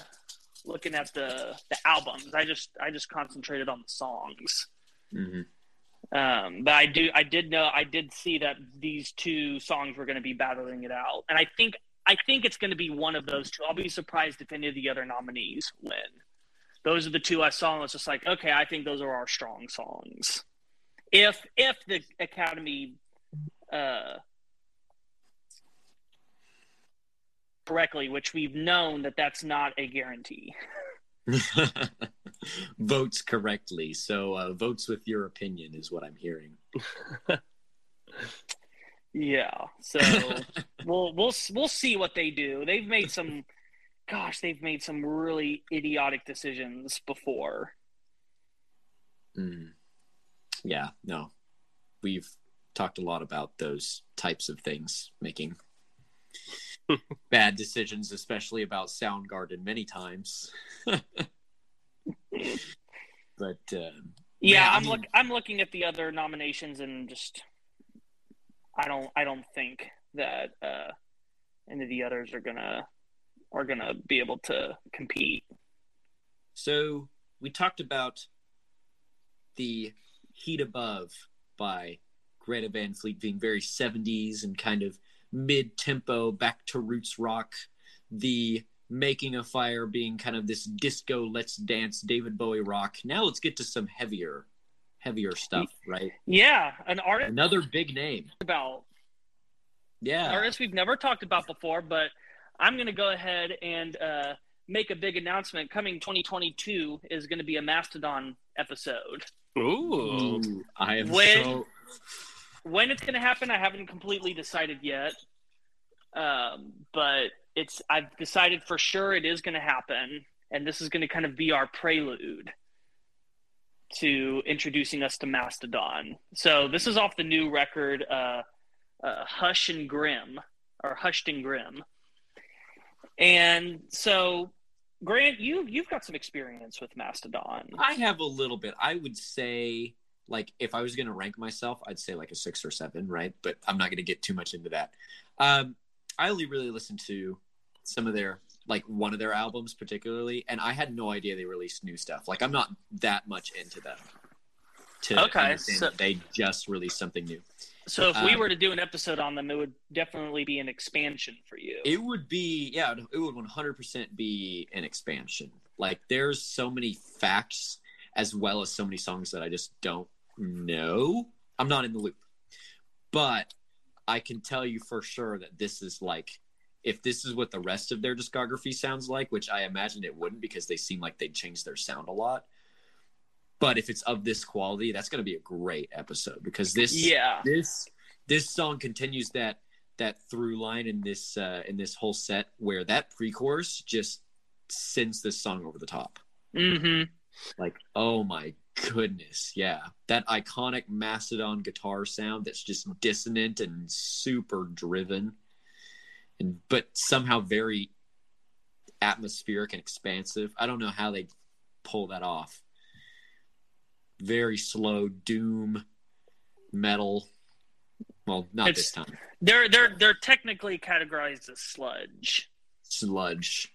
looking at the the albums. I just I just concentrated on the songs. Mhm. Um, but I do I did know I did see that these two songs were going to be battling it out, and I think I think it's going to be one of those two. I'll be surprised if any of the other nominees win. Those are the two I saw, and it's just like, okay, I think those are our strong songs. If if the Academy uh, correctly, which we've known that that's not a guarantee. votes correctly. So uh, votes with your opinion is what I'm hearing. Yeah, so we'll we'll we'll see what they do. They've made some, gosh, they've made some really idiotic decisions before. Mm. Yeah, no, we've talked a lot about those types of things, making bad decisions, especially about Soundgarden, many times. but um, Yeah, Yeah, I I'm mean- look I'm looking at the other nominations and just I don't I don't think that uh, any of the others are gonna are gonna be able to compete. So we talked about the Heat Above by Greta Van Fleet being very 70s and kind of mid tempo, back to roots rock. The Making a Fire being kind of this disco, let's dance, David Bowie rock. Now let's get to some heavier, heavier stuff, right? Yeah, an artist Another big name. about Yeah. artist we've never talked about before, but I'm going to go ahead and uh, make a big announcement. Coming 2022 is going to be a Mastodon episode. Ooh. Ooh, I am When- so. When it's going to happen, I haven't completely decided yet, um, but it's I've decided for sure it is going to happen, and this is going to kind of be our prelude to introducing us to Mastodon. So this is off the new record, uh, uh, Hush and Grim, or Hushed and Grim. And so, Grant, you you've got some experience with Mastodon. I have a little bit. I would say, like, if I was going to rank myself, I'd say like a six or seven, right? But I'm not going to get too much into that. Um, I only really listened to some of their, like, one of their albums particularly, and I had no idea they released new stuff. Like, I'm not that much into them to Okay, so- they just released something new. So if we Um, were to do an episode on them, it would definitely be an expansion for you. It would be, yeah, it would 100% be an expansion. Like, there's so many facts as well as so many songs that I just don't know. I'm not in the loop. But I can tell you for sure that this is like, if this is what the rest of their discography sounds like, which I imagine it wouldn't because they seem like they'd change their sound a lot. But if it's of this quality, that's going to be a great episode because this, yeah. this this song continues that that through line in this uh in this whole set where that pre-chorus just sends this song over the top Mm-hmm. like oh my goodness yeah that iconic mastodon guitar sound that's just dissonant and super driven and but somehow very atmospheric and expansive i don't know how they pull that off very slow doom metal well not It's- this time They're they're they're technically categorized as sludge. sludge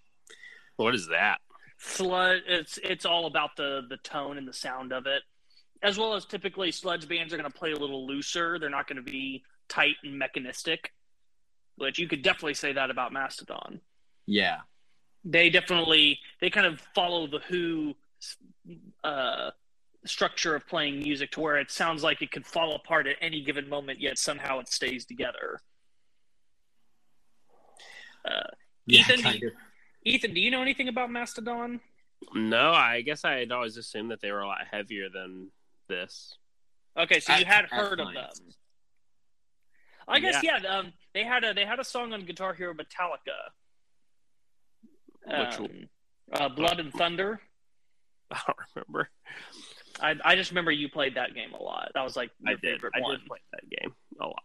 What is that? Sludge. It's it's all about the the tone and the sound of it, as well as typically sludge bands are going to play a little looser. They're not going to be tight and mechanistic. But you could definitely say that about Mastodon. yeah They definitely they kind of follow the Who uh, structure of playing music to where it sounds like it could fall apart at any given moment, yet somehow it stays together. Uh, yeah Ethan, kind do of Ethan, do you know anything about Mastodon? No, I guess I had always assumed that they were a lot heavier than this. Okay, so you At- had at heard of them. I guess yeah. um, they had a they had a song on Guitar Hero Metallica. Which Um, uh, Blood and Thunder. I don't remember. I, I just remember you played that game a lot. That was like I did. favorite I one. did play that game a lot.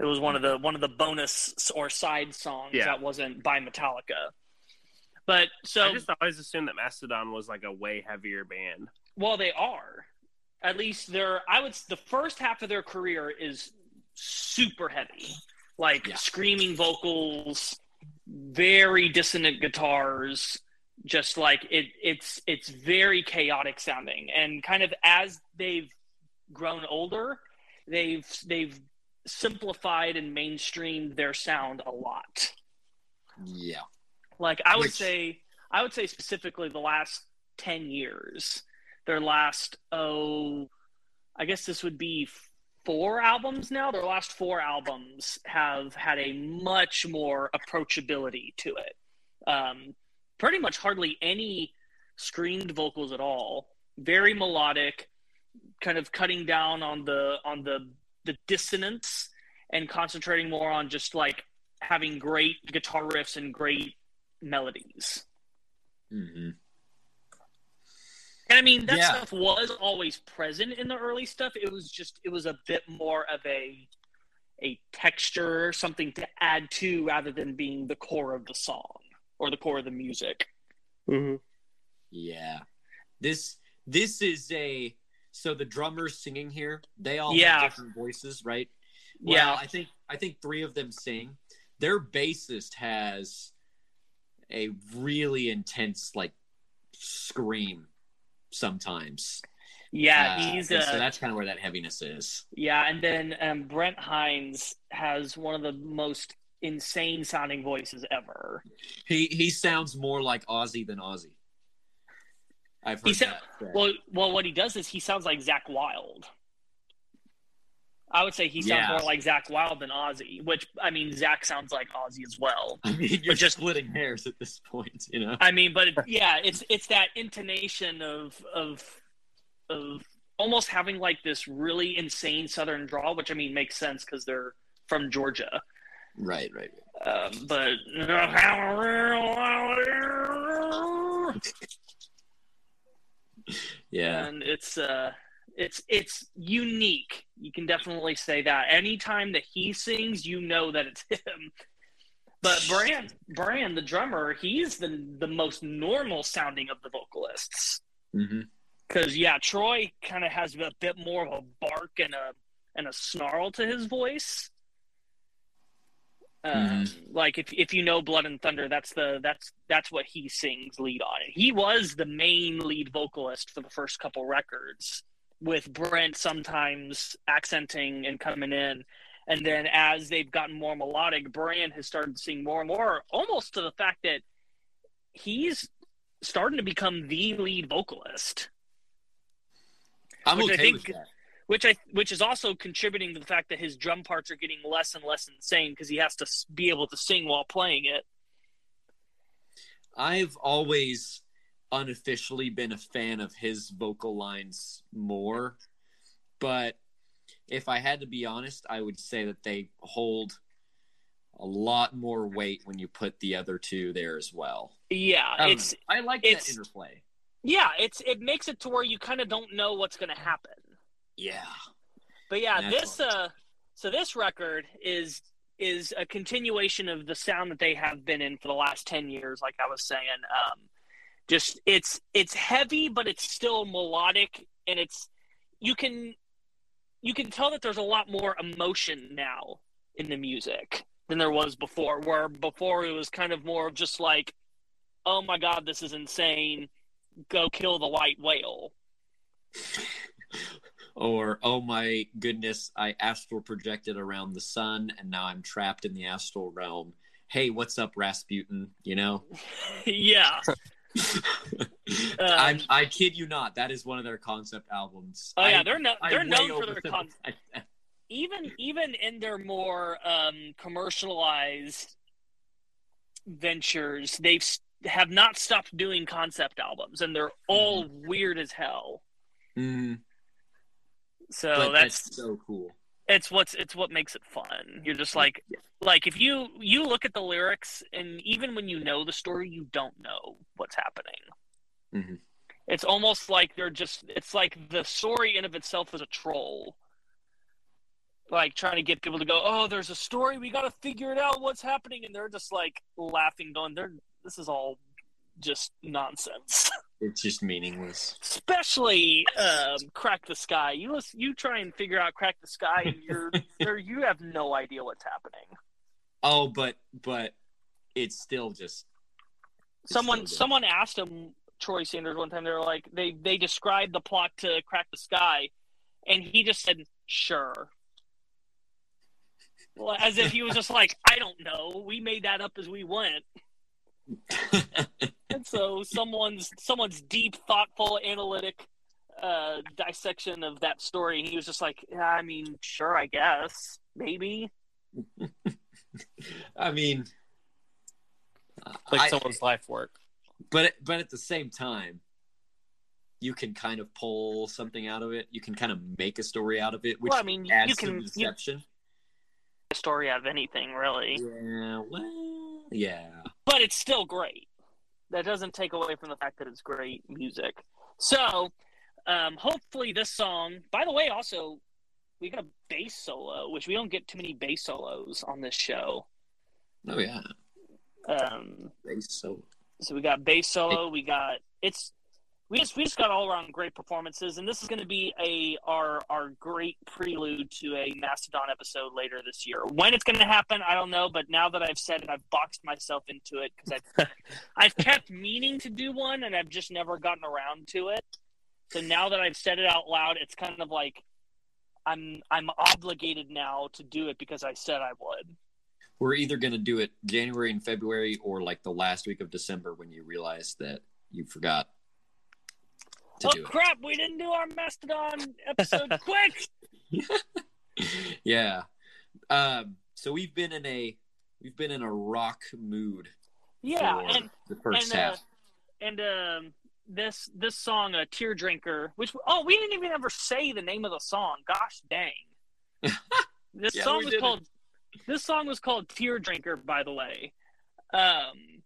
It was one of the one of the bonus or side songs Yeah. that wasn't by Metallica. But so I just always assumed that Mastodon was like a way heavier band. well, they are. At least they're. I would. The first half of their career is super heavy, like Yeah. screaming vocals, very dissonant guitars. Just like it, it's it's very chaotic sounding, and kind of as they've grown older, they've they've simplified and mainstreamed their sound a lot. Yeah. Like I would say, I would say specifically the last ten years, their last oh, I guess this would be four albums now. Their last four albums have had a much more approachability to it. Um, pretty much hardly any screamed vocals at all. Very melodic, kind of cutting down on the on the the dissonance and concentrating more on just like having great guitar riffs and great melodies. hmm And I mean, that Yeah. stuff was always present in the early stuff. It was just, it was a bit more of a a texture, something to add to, rather than being the core of the song or the core of the music. Mm-hmm. Yeah. This this is a so the drummers singing here, they all Yeah. have different voices, right? Well, yeah, I think I think three of them sing. Their bassist has a really intense like scream sometimes. yeah, Uh, he's uh, so that's kind of where that heaviness is. yeah, and then um, Brent Hinds has one of the most insane sounding voices ever. He he sounds more like Ozzy than Ozzy. I've heard He sa- that. said. Well, well, what he does is he sounds like Zakk Wylde. I would say he sounds Yeah. more like Zakk Wylde than Ozzy, which I mean, Zakk sounds like Ozzy as well. I mean, you're just splitting hairs at this point, you know. I mean, but it, yeah, it's it's that intonation of of of almost having like this really insane Southern drawl, which I mean makes sense because they're from Georgia. Right, right. Um, but Yeah. and it's uh it's it's unique. You can definitely say that. Anytime that he sings you know that it's him. But Brann Brann the drummer he's the the most normal sounding of the vocalists. Because yeah troy kind of has a bit more of a bark and a and a snarl to his voice. Um, like if if you know blood and thunder that's the that's that's what he sings lead on. He was the main lead vocalist for the first couple records with brent sometimes accenting and coming in and then as they've gotten more melodic Brann has started seeing more and more almost to the fact that he's starting to become the lead vocalist I'm Which I okay think- with that. which I which is also contributing to the fact that his drum parts are getting less and less insane because he has to be able to sing while playing it. I've always unofficially been a fan of his vocal lines more, but if I had to be honest, I would say that they hold a lot more weight when you put the other two there as well. Yeah, I it's know. I like it's- that interplay. yeah, it's it makes it to where you kind of don't know what's going to happen. Yeah. But yeah, this uh so this record is is a continuation of the sound that they have been in for the last 10 years like I was saying. Um just it's it's heavy but it's still melodic and it's you can you can tell that there's a lot more emotion now in the music than there was before where before it was kind of more of just like oh my god this is insane go kill the white whale Or, oh my goodness, I astral projected around the sun and now I'm trapped in the astral realm. Hey, what's up, Rasputin? You know? yeah I'm, I kid you not. That is one of their concept albums. oh yeah I- they're no, they're known for their con- oversimplified even even in their more um, commercialized ventures, they've have not stopped doing concept albums, and they're all weird as hell. Mm, So that's, that's so cool. It's what's it's what makes it fun. You're just like like if you you look at the lyrics and even when you know the story, you don't know what's happening. Mhm. It's almost like they're just it's like the story in of itself is a troll. Like trying to get people to go, oh, there's a story, we got to figure it out, what's happening, and they're just like laughing, going, "They're this is all just nonsense." It's just meaningless. especially um, Crack the Skye. You listen, you try and figure out Crack the Skye, and you're, you're you have no idea what's happening. Oh, but but it's still just It's someone so good. someone asked him Troy Sanders one time. They were like they they described the plot to Crack the Skye, and he just said sure. Well, as if he was just like, I don't know. We made that up as we went. And so someone's someone's deep, thoughtful, analytic uh, dissection of that story, he was just like, yeah, I mean, sure, I guess, maybe. I mean, Like I- someone's life work. but but at the same time, you can kind of pull something out of it. You can kind of make a story out of it, which Well, I mean, adds you can- the you- A story out of anything, really, Yeah, well, yeah. But it's still great. That doesn't take away from the fact that it's great music. So, um, hopefully, this song. By the way, also, we got a bass solo, which we don't get too many bass solos on this show. Oh yeah. Um, So So we got bass solo. We got it's we just we just got all around great performances, and this is going to be a our our great prelude to a Mastodon episode later this year. When it's going to happen, I don't know. But now that I've said it, I've boxed myself into it because I've I've kept meaning to do one, and I've just never gotten around to it. So now that I've said it out loud, it's kind of like I'm I'm obligated now to do it because I said I would. we're either going to do it January and February or like the last week of December when you realize that you forgot to oh do crap! We didn't do our Mastodon episode quick. yeah. Um, so we've been in a we've been in a rock mood Yeah, for and the first and, uh, half. and um, this this song, a tear drinker, which oh, we didn't even ever say the name of the song. Gosh dang! this Yeah, song was didn't. called this song was called Tear Drinker. By the way, um,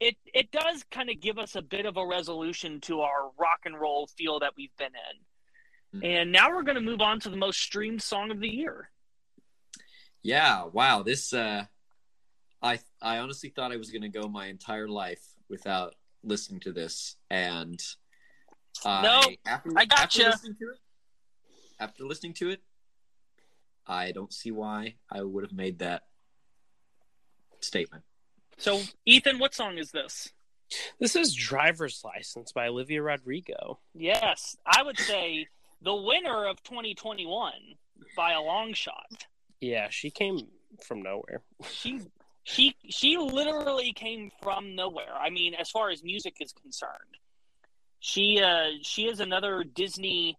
it it does kind of give us a bit of a resolution to our rock and roll feel that we've been in. Mhm. And now we're going to move on to the most streamed song of the year. Yeah, wow. This uh I I honestly thought I was going to go my entire life without listening to this and I No, after, I gotcha. listening to it after listening to it I don't see why I would have made that statement. So, Ethan, what song is this? This is Driver's License by Olivia Rodrigo. Yes, I would say the winner of 2021 by a long shot. Yeah, she came from nowhere. She she she literally came from nowhere. I mean, as far as music is concerned, she uh she is another Disney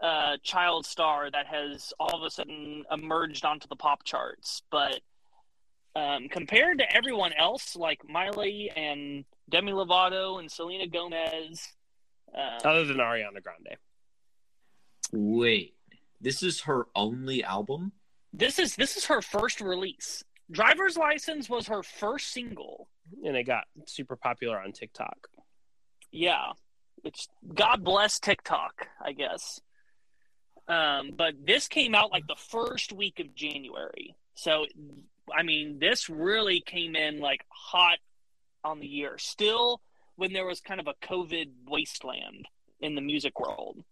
uh child star that has all of a sudden emerged onto the pop charts. But um, compared to everyone else, like Miley and Demi Lovato and Selena Gomez, uh, Other than Ariana Grande. Wait. This is her only album? This is this is her first release. Driver's License was her first single. And it got super popular on TikTok. Yeah, it's God bless TikTok, I guess. Um, but this came out like the first week of January, so I mean, this really came in like hot on the year. Still, when there was kind of a COVID wasteland in the music world,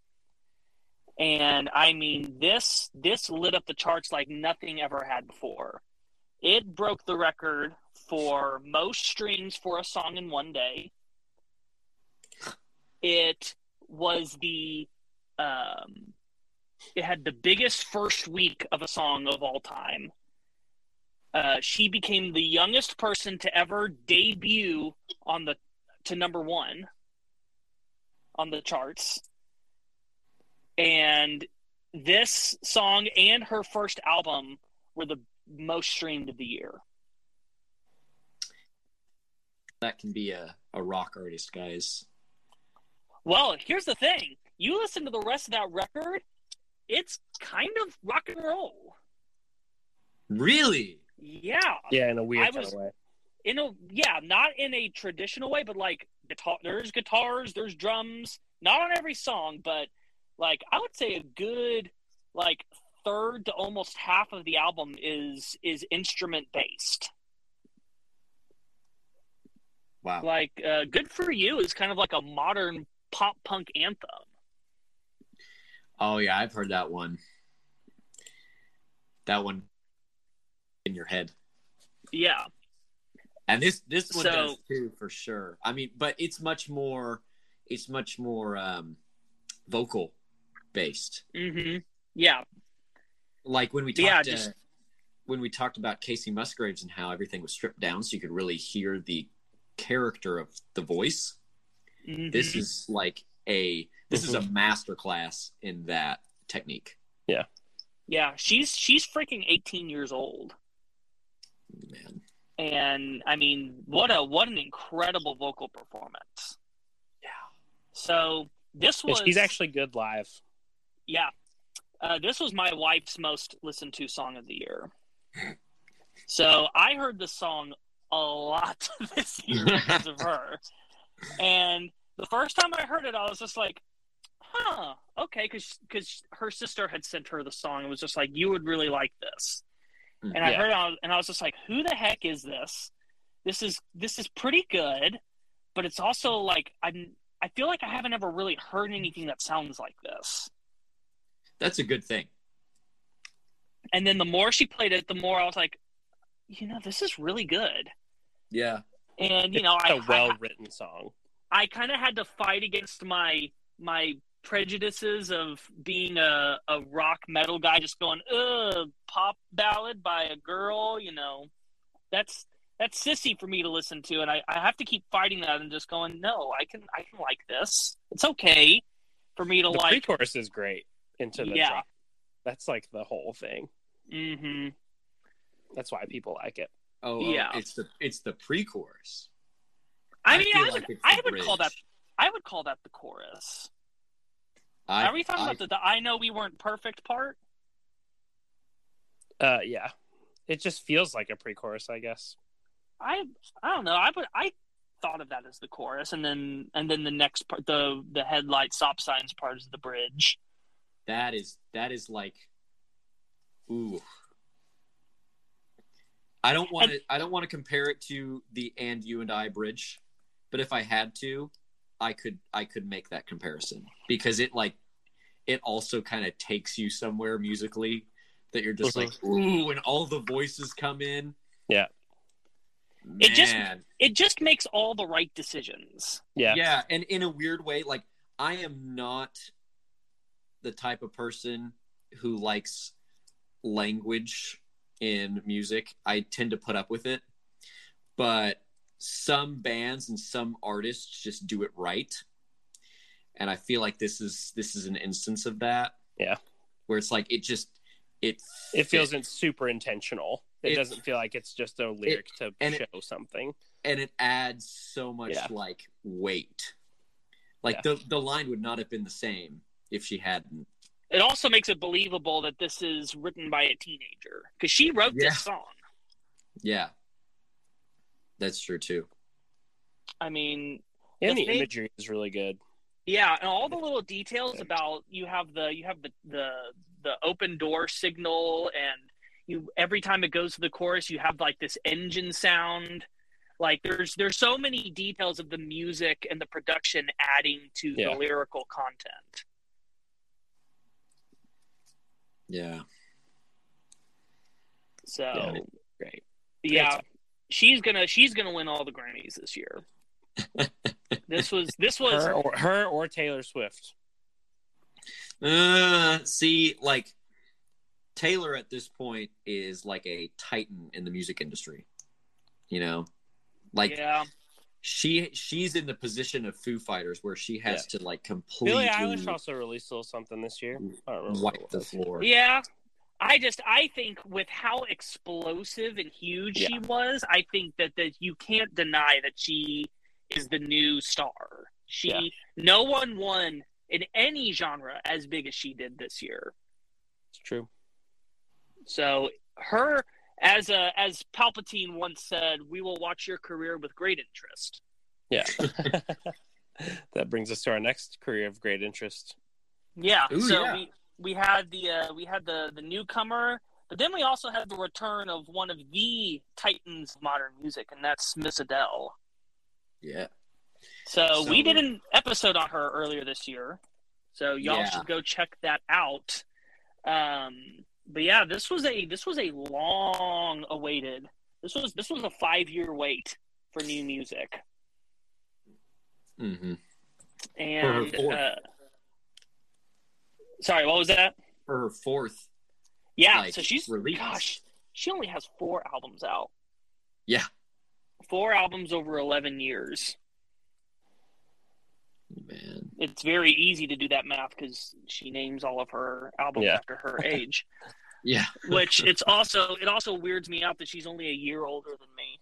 and I mean, this this lit up the charts like nothing ever had before. It broke the record for most streams for a song in one day. It was the um, it had the biggest first week of a song of all time. Uh, she became the youngest person to ever debut on the to number one on the charts, and this song and her first album were the most streamed of the year. That can be a, a rock artist, guys. Well, here's the thing. You listen to the rest of that record, it's kind of rock and roll. Really? Yeah. Yeah, in a weird I kind was- of way. In a yeah, not in a traditional way, but like guitar there's guitars, there's drums, not on every song, but like I would say a good like third to almost half of the album is is instrument based. Wow. Like uh, "Good for You" is kind of like a modern pop punk anthem. Oh yeah, I've heard that one. That one in your head. Yeah, And this this one So- does too for sure. I mean, but it's much more it's much more um vocal based. hmm yeah, Like when we talked Yeah, uh, when we talked about Kacey Musgraves and how everything was stripped down so you could really hear the character of the voice. Mhm. This is like a this is a Mm-hmm. master class in that technique. Yeah. Yeah. She's she's freaking eighteen years old, Man. and I mean, what a what an incredible vocal performance. Yeah. So this was she's actually good live. yeah. Uh, this was my wife's most listened to song of the year. So I heard the song a lot this year because of her. And the first time I heard it, I was just like, huh, okay, because her sister had sent her the song and was just like, you would really like this. Mm, and I Yeah. heard it, and I was just like, who the heck is this? This is this is pretty good, but it's also like I'm. I feel like I haven't ever really heard anything that sounds like this. That's a good thing. And then the more she played it, the more I was like, you know, this is really good. Yeah. And you know, It's I a well written song. I, I kind of had to fight against my my prejudices of being a, a rock metal guy, just going, ugh, pop ballad by a girl. You know, that's that's sissy for me to listen to, and I, I have to keep fighting that and just going, no, I can I can like this. It's okay for me to The like. pre-chorus is great into the Yeah. drop. That's like the whole thing. hmm That's why people like it. Oh, oh, Yeah. it's the it's the pre-chorus. I I mean, I, would like I the would call that. I would call that the chorus. I, Are we talking I- about the, the I know we weren't perfect part? Uh, yeah, it just feels like a pre-chorus, I guess. I I don't know. I would I thought of that as the chorus, and then and then the next part, the the headlight stop signs part is the bridge. that is that is like ooh. I don't want to I don't want to compare it to the and you and I bridge, but if I had to, I could I could make that comparison because it like it also kind of takes you somewhere musically that you're just like uh-huh. ooh and all the voices come in. Yeah. It just- It just makes all the right decisions. Yeah, yeah and in a weird way like i am not the type of person who likes language in music i tend to put up with it but some bands and some artists just do it right and i feel like this is this is an instance of that Yeah. where it's like it just it it feels fit- in super intentional. It, It- doesn't feel like it's just a lyric to show it- something. and it adds so much Yeah. like weight like the the line would not have been the same if she hadn't It also makes it believable that this is written by a teenager because she wrote Yeah. this song. Yeah. That's true too. I mean, And The the thing- imagery is really good. yeah, and all the little details about you have the you have the the the open door signal and you every time it goes to the chorus you have like this engine sound like there's there's so many details of the music and the production adding to Yeah. the lyrical content Yeah. so Yeah. yeah, Great. She's gonna she's gonna win all the grammys this year this was this was Her or, her or Taylor Swift. Uh, see, like Taylor at this point is like a titan in the music industry. You know, like yeah she she's in the position of Foo Fighters where she has to like completely. Billie Eilish also released a little something this year. I don't wipe the floor. Yeah. I just I think with how explosive and huge she was, I think that that you can't deny that she is the new star. She Yeah. no one won in any genre as big as she did this year. It's true. So her as a as Palpatine once said, we will watch your career with great interest. Yeah. that brings us to our next career of great interest. Yeah. Ooh, so yeah. we we had the uh, we had the the newcomer, but then we also had the return of one of the titans of modern music, and that's Miss Adele. Yeah. So, So- we did an episode on her earlier this year. So y'all Yeah. should go check that out. Um, but yeah, this was a this was a long awaited. This was this was a five year wait for new music, Mm-hmm. and fourth. uh, sorry, what was that? For her fourth. Yeah, like, so she's release. gosh, she only has four albums out. Yeah. Four albums over eleven years. Man. It's very easy to do that math because she names all of her albums Yeah. after her age. Yeah. which it's also it also weirds me out that she's only a year older than me.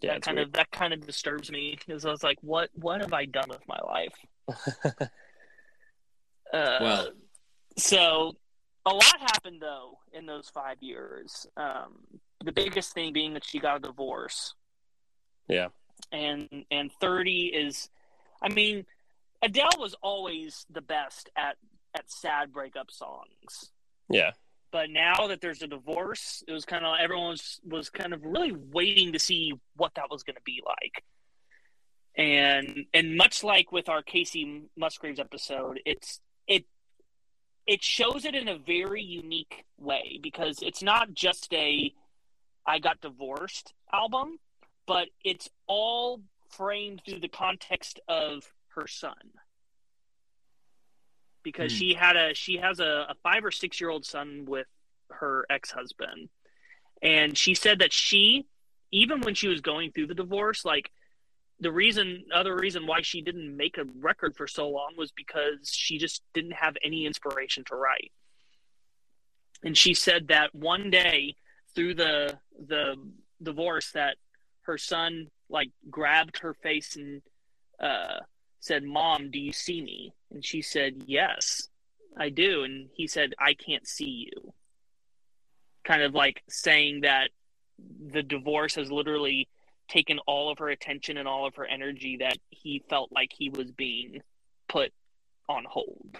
Yeah, that kind weird. of that kind of disturbs me because I was like, what what have I done with my life? Uh, Well, so a lot happened though in those five years. Um, the biggest thing being that she got a divorce. Yeah. and and thirty is, I mean, Adele was always the best at at sad breakup songs. yeah. but now that there's a divorce, it was kind of everyone was, was kind of really waiting to see what that was going to be like. And and much like with our Kacey Musgraves episode, it's it it shows it in a very unique way because it's not just a I got divorced album, but it's all framed through the context of her son because Hmm. she had a she has a, a five or six year old son with her ex husband, and she said that she even when she was going through the divorce, like the reason other reason why she didn't make a record for so long was because she just didn't have any inspiration to write. And she said that one day through the the divorce that her son like grabbed her face and uh said, Mom, do you see me? And she said, Yes, I do. And he said, I can't see you. Kind of like saying that the divorce has literally taken all of her attention and all of her energy that he felt like he was being put on hold.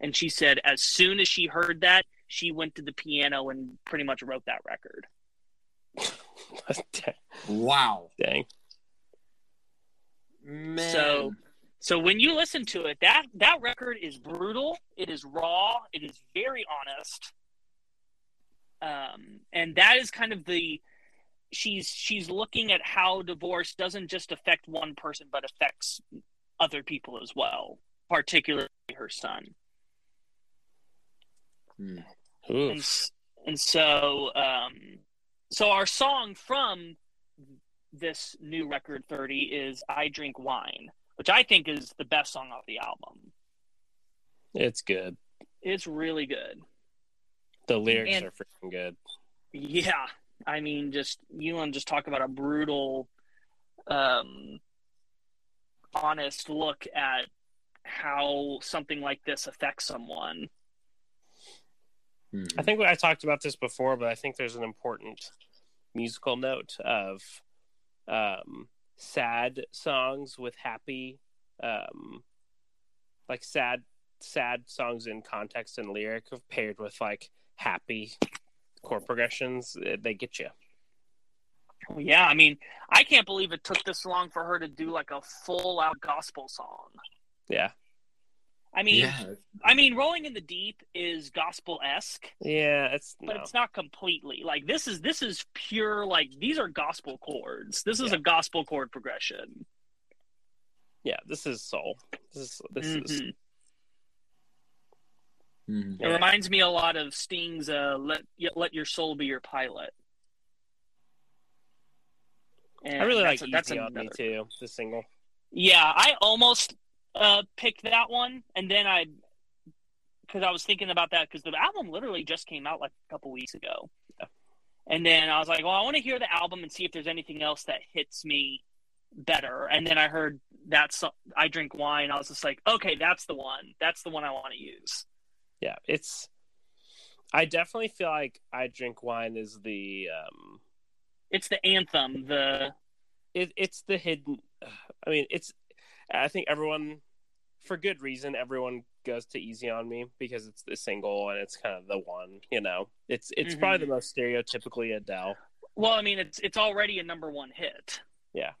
And she said, as soon as she heard that, she went to the piano and pretty much wrote that record. wow. Dang. Man. So so when you listen to it, that that record is brutal. It is raw. It is very honest. Um, and that is kind of the she's she's looking at how divorce doesn't just affect one person, but affects other people as well, particularly her son. Hmm. Ooh. And and so um, so our song from this new record 30 is I Drink Wine, which I think is the best song off the album. It's good. It's really good. The lyrics And- are freaking good. Yeah. I mean, just you want to just talk about a brutal, um, honest look at how something like this affects someone. Hmm. I think I talked about this before, but I think there's an important musical note of um, sad songs with happy, um, like sad, sad songs in context and lyric paired with like happy chord progressions. eh, They get you. Yeah, I mean, I can't believe it took this long for her to do like a full out gospel song. Yeah, I mean, yeah. I mean, Rolling in the Deep is gospel esque, yeah. It's but no. it's not completely. Like this is this is pure like these are gospel chords. This is Yeah. a gospel chord progression. yeah. This is soul. This is this is Mhm. Hmm. It reminds me a lot of Sting's uh, "Let Let Your Soul Be Your Pilot." And I really like that's a- Easy that's on another- Me too. The single. Yeah, I almost uh, picked that one, and then I, because I was thinking about that because the album literally just came out like a couple weeks ago, and then I was like, well, I want to hear the album and see if there's anything else that hits me better. And then I heard that so- I drink wine. I was just like, okay, that's the one. That's the one I want to use. Yeah, it's. I definitely feel like I drink wine is the um, It's the anthem. The it, it's the hidden. I mean, it's. I think everyone, for good reason, everyone goes to Easy on Me because it's the single and it's kind of the one. You know, it's it's Mhm. probably the most stereotypically Adele, well, I mean, it's it's already a number one hit. Yeah,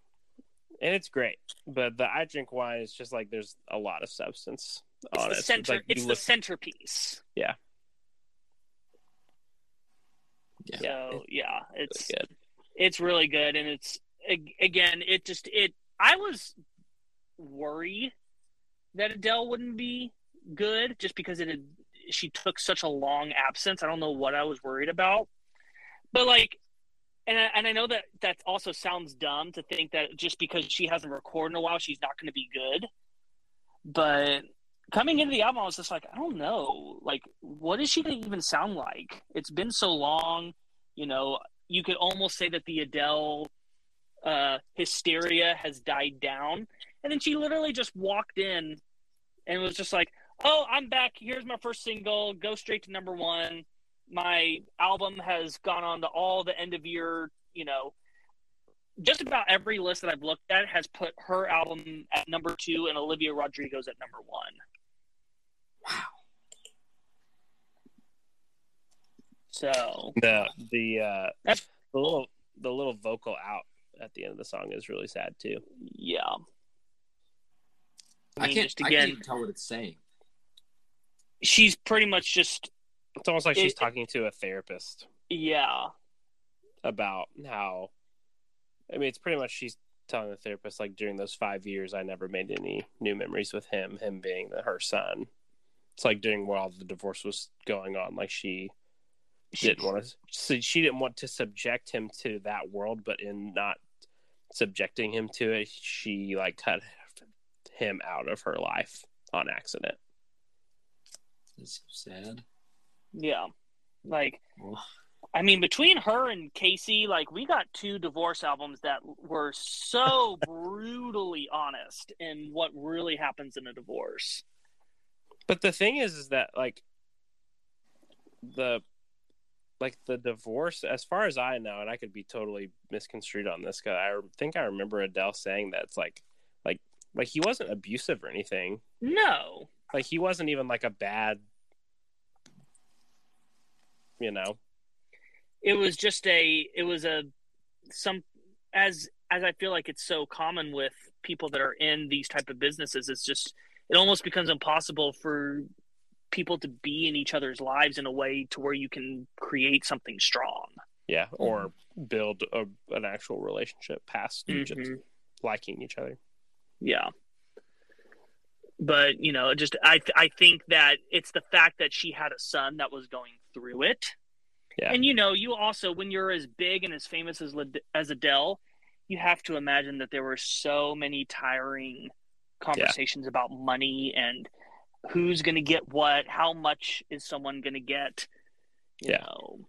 and it's great. But the I drink wine is just like there's a lot of substance It's on the it. center. like it's you the centerpiece. Yeah. So yeah, it's good. it's really good, and it's again, it just it. I was worried that Adele wouldn't be good just because it had she took such a long absence. I don't know what I was worried about, but like, and I, and I know that that also sounds dumb to think that just because she hasn't recorded in a while, she's not going to be good. But coming into the album, I was just like, I don't know, like, what is she to even sound like? It's been so long, you know. You could almost say that the Adele uh, hysteria has died down, and then she literally just walked in and was just like, "Oh, I'm back. Here's my first single. Go straight to number one. My album has gone on to all the end of year, you know." Just about every list that I've looked at has put her album at number two and Olivia Rodrigo's at number one. Wow. So the the uh, That's- the little the little vocal out at the end of the song is really sad too. yeah, I, mean, can't. just I can't even tell what it's saying. she's pretty much just It's almost like she's talking to a therapist yeah, about how. I mean, it's pretty much she's telling the therapist like during those five years, I never made any new memories with him. Him being the, her son. It's like during while the divorce was going on, like she didn't want to. So she didn't want to subject him to that world, but in not subjecting him to it, she like cut him out of her life on accident. It's so sad. yeah, like Well, I mean, between her and Kacey, like we got two divorce albums that were so brutally honest in what really happens in a divorce. But the thing is, is that like the like the divorce, as far as I know, and I could be totally misconstrued on this, because I think I remember Adele saying that it's like, like, like he wasn't abusive or anything. No, Like he wasn't even like a bad, you know. it was just a, it was a, some as as I feel like it's so common with people that are in these type of businesses. It's just it almost becomes impossible for people to be in each other's lives in a way to where you can create something strong. Yeah, or build a, an actual relationship past just Mhm. liking each other. Yeah. But, you know, just I I think that it's the fact that she had a son that was going through it. Yeah. And you know, you also when you're as big and as famous as Lad- as Adele, you have to imagine that there were so many tiring conversations about money and who's going to get what, how much is someone going to get, you Yeah. know.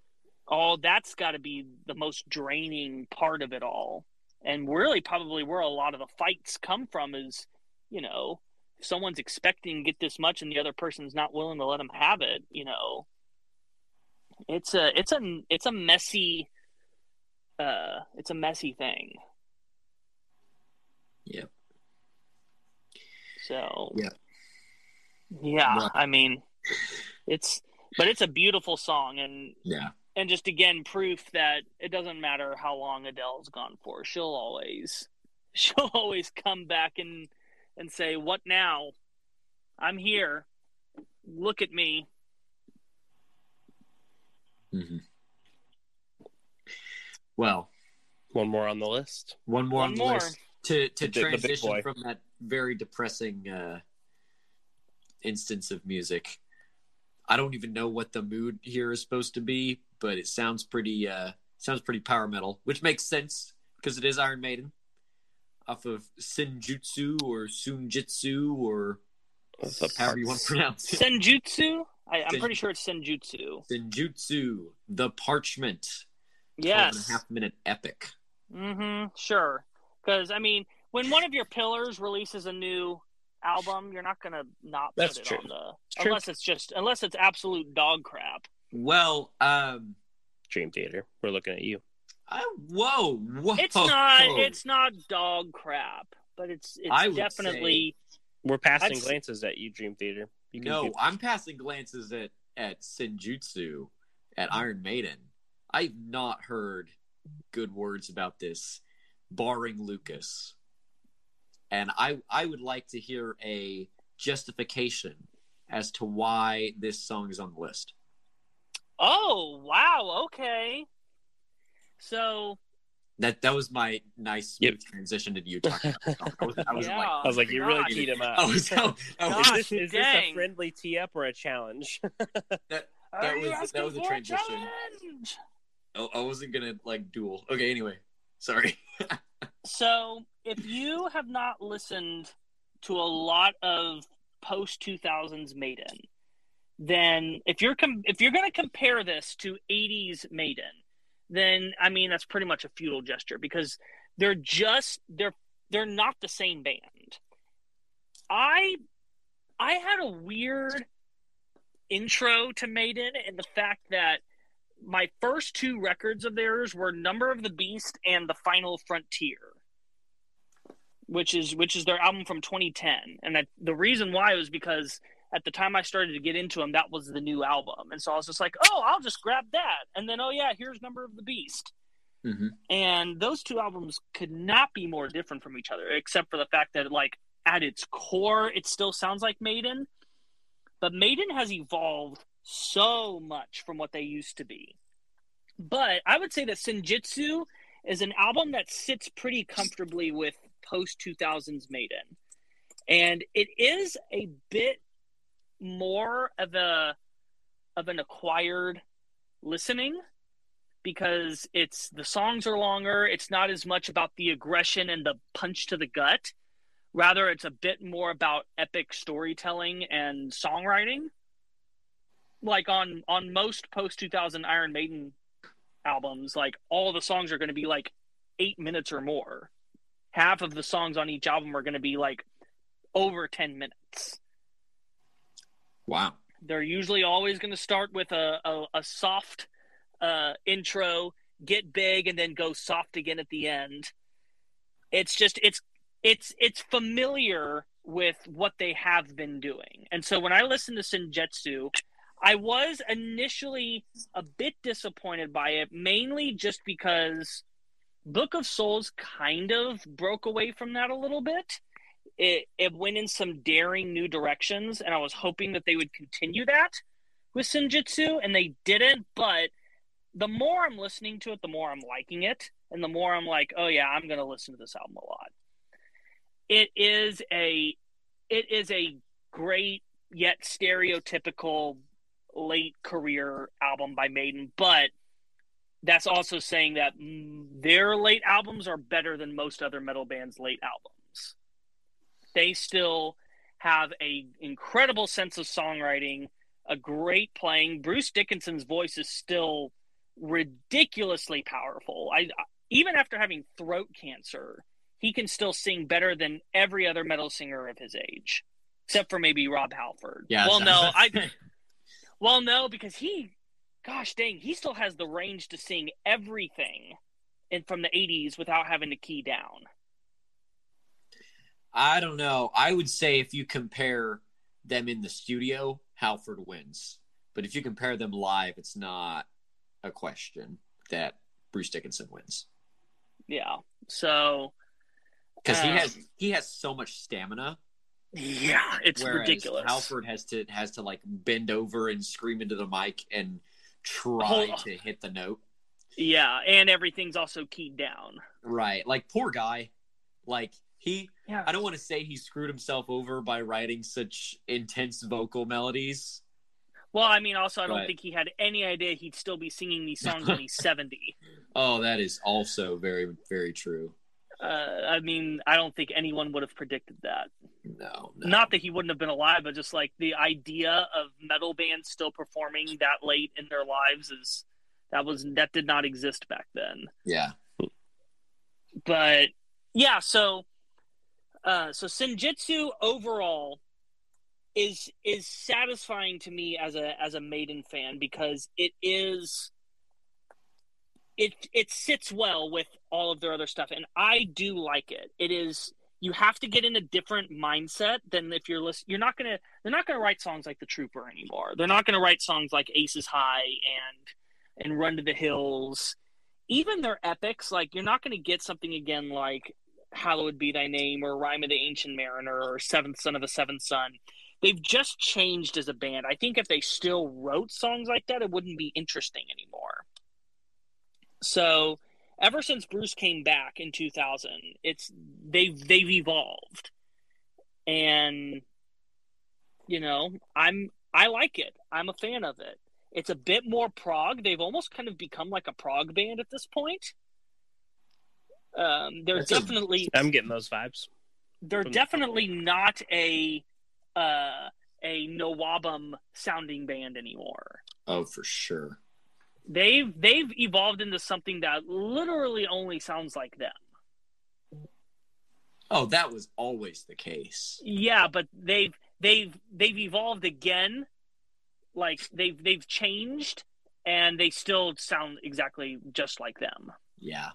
All that's got to be the most draining part of it all. And really probably where a lot of the fights come from is, you know, if someone's expecting to get this much and the other person's not willing to let them have it, you know. It's a it's a it's a messy uh it's a messy thing. Yep. So Yeah. Yeah, Yeah. I mean it's but it's a beautiful song and Yeah. and just again proof that it doesn't matter how long Adele's gone for. She'll always she'll always come back and and say, "What now? I'm here. Look at me." Mm-hmm. Well, One more on the list. one more One on the more. list to to The big- the transition from that very depressing uh, instance of music. I don't even know what the mood here is supposed to be, but it sounds pretty uh, sounds pretty power metal, which makes sense because it is Iron Maiden off of Senjutsu or Sunjitsu or That's the however you want to pronounce it. Senjutsu? I, I'm Sen- pretty sure it's Senjutsu. Senjutsu, the Parchment, 12 Yes. half minute epic. Mm-hmm. Sure. Because I mean, when one of your pillars releases a new album, you're not gonna not That's put it true. on the true. unless it's just unless it's absolute dog crap. Well, um, Dream Theater. We're looking at you. I, whoa, whoa. It's not it's not dog crap, but it's I it's would definitely We're passing I'd s- glances at you, Dream Theater. You no. do- I'm passing glances at at Senjutsu, at Iron Maiden. I've not heard good words about this, barring Lucas. And I I would like to hear a justification as to why this song is on the list. Oh wow, okay. So That that was my nice smooth Yep. transition to you talking about the song. I was, I was Yeah. like, I was like, you really Gosh. teed him up. I was, I was, is this, is this a friendly tee up or a challenge? That Are you was- that was a transition. challenge? I I wasn't gonna like duel. Okay, anyway, sorry. So, if you have not listened to a lot of post 2000s Maiden, then if you're com- if you're going to compare this to 80s Maiden, then I mean that's pretty much a futile gesture because they're just they're they're not the same band. I I had a weird intro to Maiden and the fact that my first two records of theirs were Number of the Beast and The Final Frontier, which is which is their album from 2010. And that the reason why was because at the time I started to get into them, that was the new album, and so I was just like, oh, I'll just grab that, and then oh yeah, here's Number of the Beast. hmm And those two albums could not be more different from each other, except for the fact that, like, at its core, it still sounds like Maiden. But Maiden has evolved so much from what they used to be. But I would say that Senjutsu is an album that sits pretty comfortably with post 2000s Maiden. And it is a bit more of a of an acquired listening because it's the songs are longer. It's not as much about the aggression and the punch to the gut. Rather, it's a bit more about epic storytelling and songwriting. Like on on most post two thousand Iron Maiden albums, like all the songs are going to be like eight minutes or more. Half of the songs on each album are going to be like over ten minutes Wow. they're usually always going to start with a, a, a soft uh, intro, get big, and then go soft again at the end. It's just it's it's it's familiar with what they have been doing, and so when I listen to Senjutsu, I was initially a bit disappointed by it, mainly just because Book of Souls kind of broke away from that a little bit it it went in some daring new directions, and I was hoping that they would continue that with Senjutsu, and they didn't. But the more I'm listening to it, the more I'm liking it, and the more I'm like, oh yeah, I'm gonna listen to this album a lot. It is a it is a great yet stereotypical late career album by Maiden, but that's also saying that their late albums are better than most other metal bands' late albums they still have a incredible sense of songwriting, a great playing. Bruce Dickinson's voice is still ridiculously powerful. I even after having throat cancer, he can still sing better than every other metal singer of his age, except for maybe Rob Halford. Yeah. Well, no, I well no because he, gosh dang, he still has the range to sing everything, in from the '80s without having to key down. I don't know. I would say if you compare them in the studio, Halford wins. But if you compare them live, it's not a question that Bruce Dickinson wins Yeah. So because he Um, has he has so much stamina. Yeah, it's whereas ridiculous. Halford has to has to like bend over and scream into the mic and try Hold- to hit the note. Yeah, and everything's also keyed down. Right. Like poor guy. Like he Yeah. I don't want to say he screwed himself over by writing such intense vocal melodies. Well, I mean, also, I don't Right. think he had any idea he'd still be singing these songs when he's 70. Oh, that is also very, very true. Uh, I mean, I don't think anyone would have predicted that. No, no. Not that he wouldn't have been alive, but just like the idea of metal bands still performing that late in their lives is that was that did not exist back then. Yeah. But yeah, so uh, so Senjutsu overall is is satisfying to me as a as a Maiden fan because it is it it sits well with all of their other stuff and I do like it. It is you have to get in a different mindset than if you're listening. You're not gonna they're not gonna write songs like The Trooper anymore. They're not gonna write songs like Aces High and and Run to the Hills. Even their epics, like you're not gonna get something again like Hallowed Be Thy Name or Rime of the Ancient Mariner or Seventh Son of a Seventh Son. They've just changed as a band. I think if they still wrote songs like that, it wouldn't be interesting anymore. So ever since Bruce came back in 2000, it's they've they've evolved, and you know I'm I like it. I'm a fan of it. It's a bit more prog. They've almost kind of become like a prog band at this point. Um, they're That's definitely I'm getting those vibes. they're from- definitely not a uh, a Nawabum sounding band anymore. Oh, for sure. They've they've evolved into something that literally only sounds like them. Oh, that was always the case. Yeah, but they've they've they've evolved again. Like they've they've changed and they still sound exactly just like them. Yeah.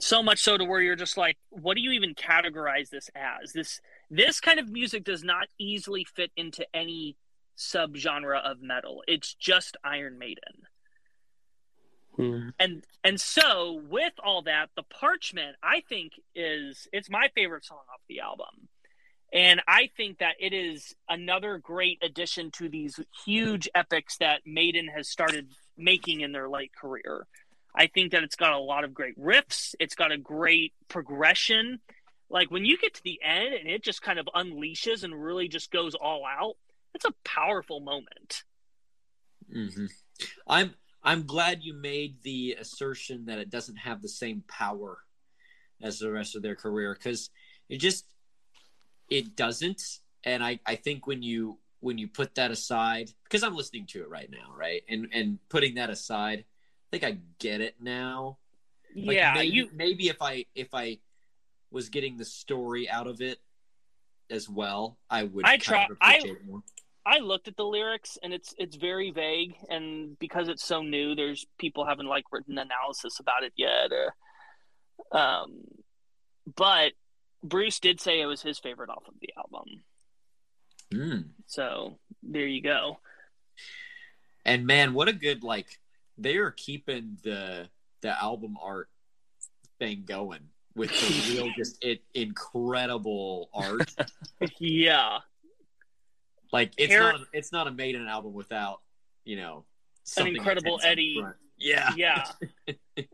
So much so to where you're just like, what do you even categorize this as? This this kind of music does not easily fit into any subgenre of metal. It's just Iron Maiden. Hmm. and and so with all that the parchment i think is it's my favorite song off the album. And i think that it is another great addition to these huge epics that maiden has started making in their late career. I think that it's got a lot of great riffs. It's got a great progression. Like when you get to the end and it just kind of unleashes and really just goes all out it's a powerful moment hmm I'm I'm glad you made the assertion that it doesn't have the same power as the rest of their career because it just it doesn't. And I I think when you when you put that aside because I'm listening to it right now, right, and and putting that aside, I think I get it now. Like, yeah maybe, you maybe if I if I was getting the story out of it as well, I would. I try- I- it more. I looked at the lyrics and it's it's very vague and because it's so new there's people haven't like written analysis about it yet or um but Bruce did say it was his favorite off of the album. Mm. So there you go. And man, what a good like they are keeping the the album art thing going with the real just it incredible art. yeah. Like it's Hair- not it's not a Maiden album without you know An incredible Eddie. front. Yeah, Yeah.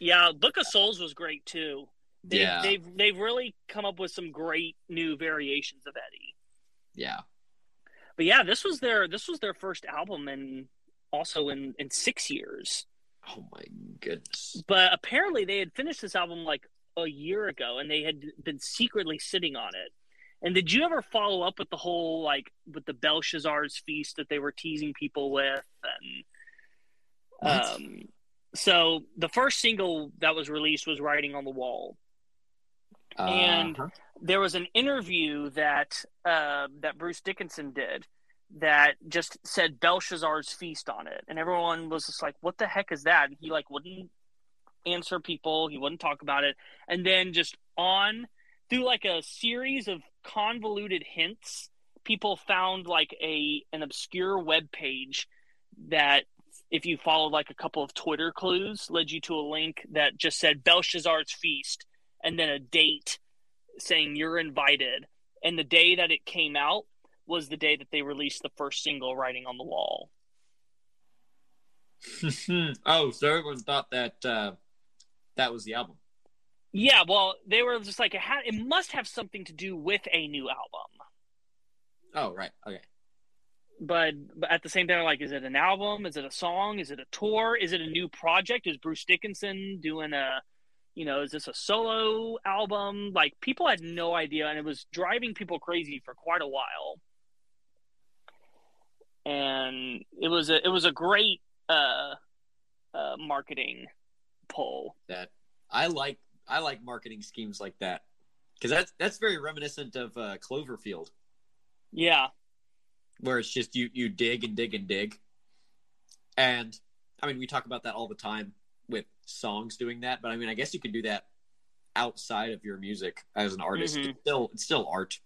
yeah, Book of Souls was great too. They've, yeah, they've they've really come up with some great new variations of Eddie. yeah. But yeah, this was their this was their first album and also in in 6 years. Oh my goodness. But apparently they had finished this album like a year ago and they had been secretly sitting on it. And did you ever follow up with the whole like with the Belshazzar's feast that they were teasing people with and What? um so the first single that was released was Writing on the Wall. and- Uh-huh. There was an interview that uh, that Bruce Dickinson did that just said Belshazzar's feast on it, and everyone was just like, "What the heck is that?" And he like wouldn't answer people, he wouldn't talk about it, and then just on through like a series of convoluted hints, people found like a an obscure web page that if you followed like a couple of Twitter clues led you to a link that just said Belshazzar's feast and then a date saying you're invited. And the day that it came out was the day that they released the first single, Writing on the Wall. oh, so everyone thought that uh, that was the album. Yeah, well, they were just like it had. It must have something to do with a new album, Oh, right. Okay. but, but at the same time, like, is it an album? Is it a song? Is it a tour? Is it a new project? Is Bruce Dickinson doing a, you know, is this a solo album? Like, people had no idea, and it was driving people crazy for quite a while. And it was a it was a great uh, uh, marketing pull. That I like. I like marketing schemes like that because that's that's very reminiscent of uh, Cloverfield, Yeah. where it's just you you dig and dig and dig, and I mean we talk about that all the time with songs doing that, but I mean I guess you could do that outside of your music as an artist. Mhm. It's still it's still art,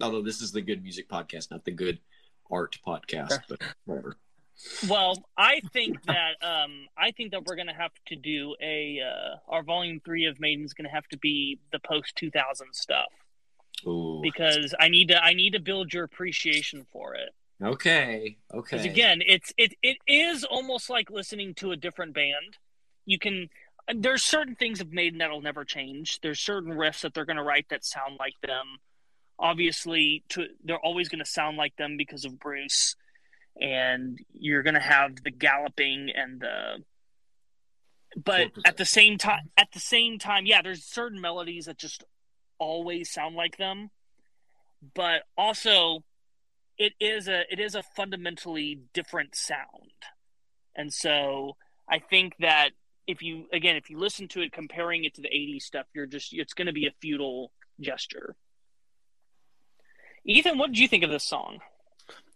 although this is the good music podcast, not the good art podcast, but whatever. Well, I think that um, I think that we're gonna have to do a uh, our volume three of Maiden is gonna have to be the post two thousand stuff Ooh. because I need to I need to build your appreciation for it. Okay. Okay. Because again, it's it it is almost like listening to a different band. You can there's certain things of Maiden that'll never change. There's certain riffs that they're gonna write that sound like them. Obviously, to they're always gonna sound like them because of Bruce, and you're gonna have the galloping and the. But 4%. at the same time, at the same time, yeah, there's certain melodies that just always sound like them. But also, it is a it is a fundamentally different sound and so i think that if you again if you listen to it comparing it to the 80s stuff you're just it's going to be a futile gesture ethan what did you think of this song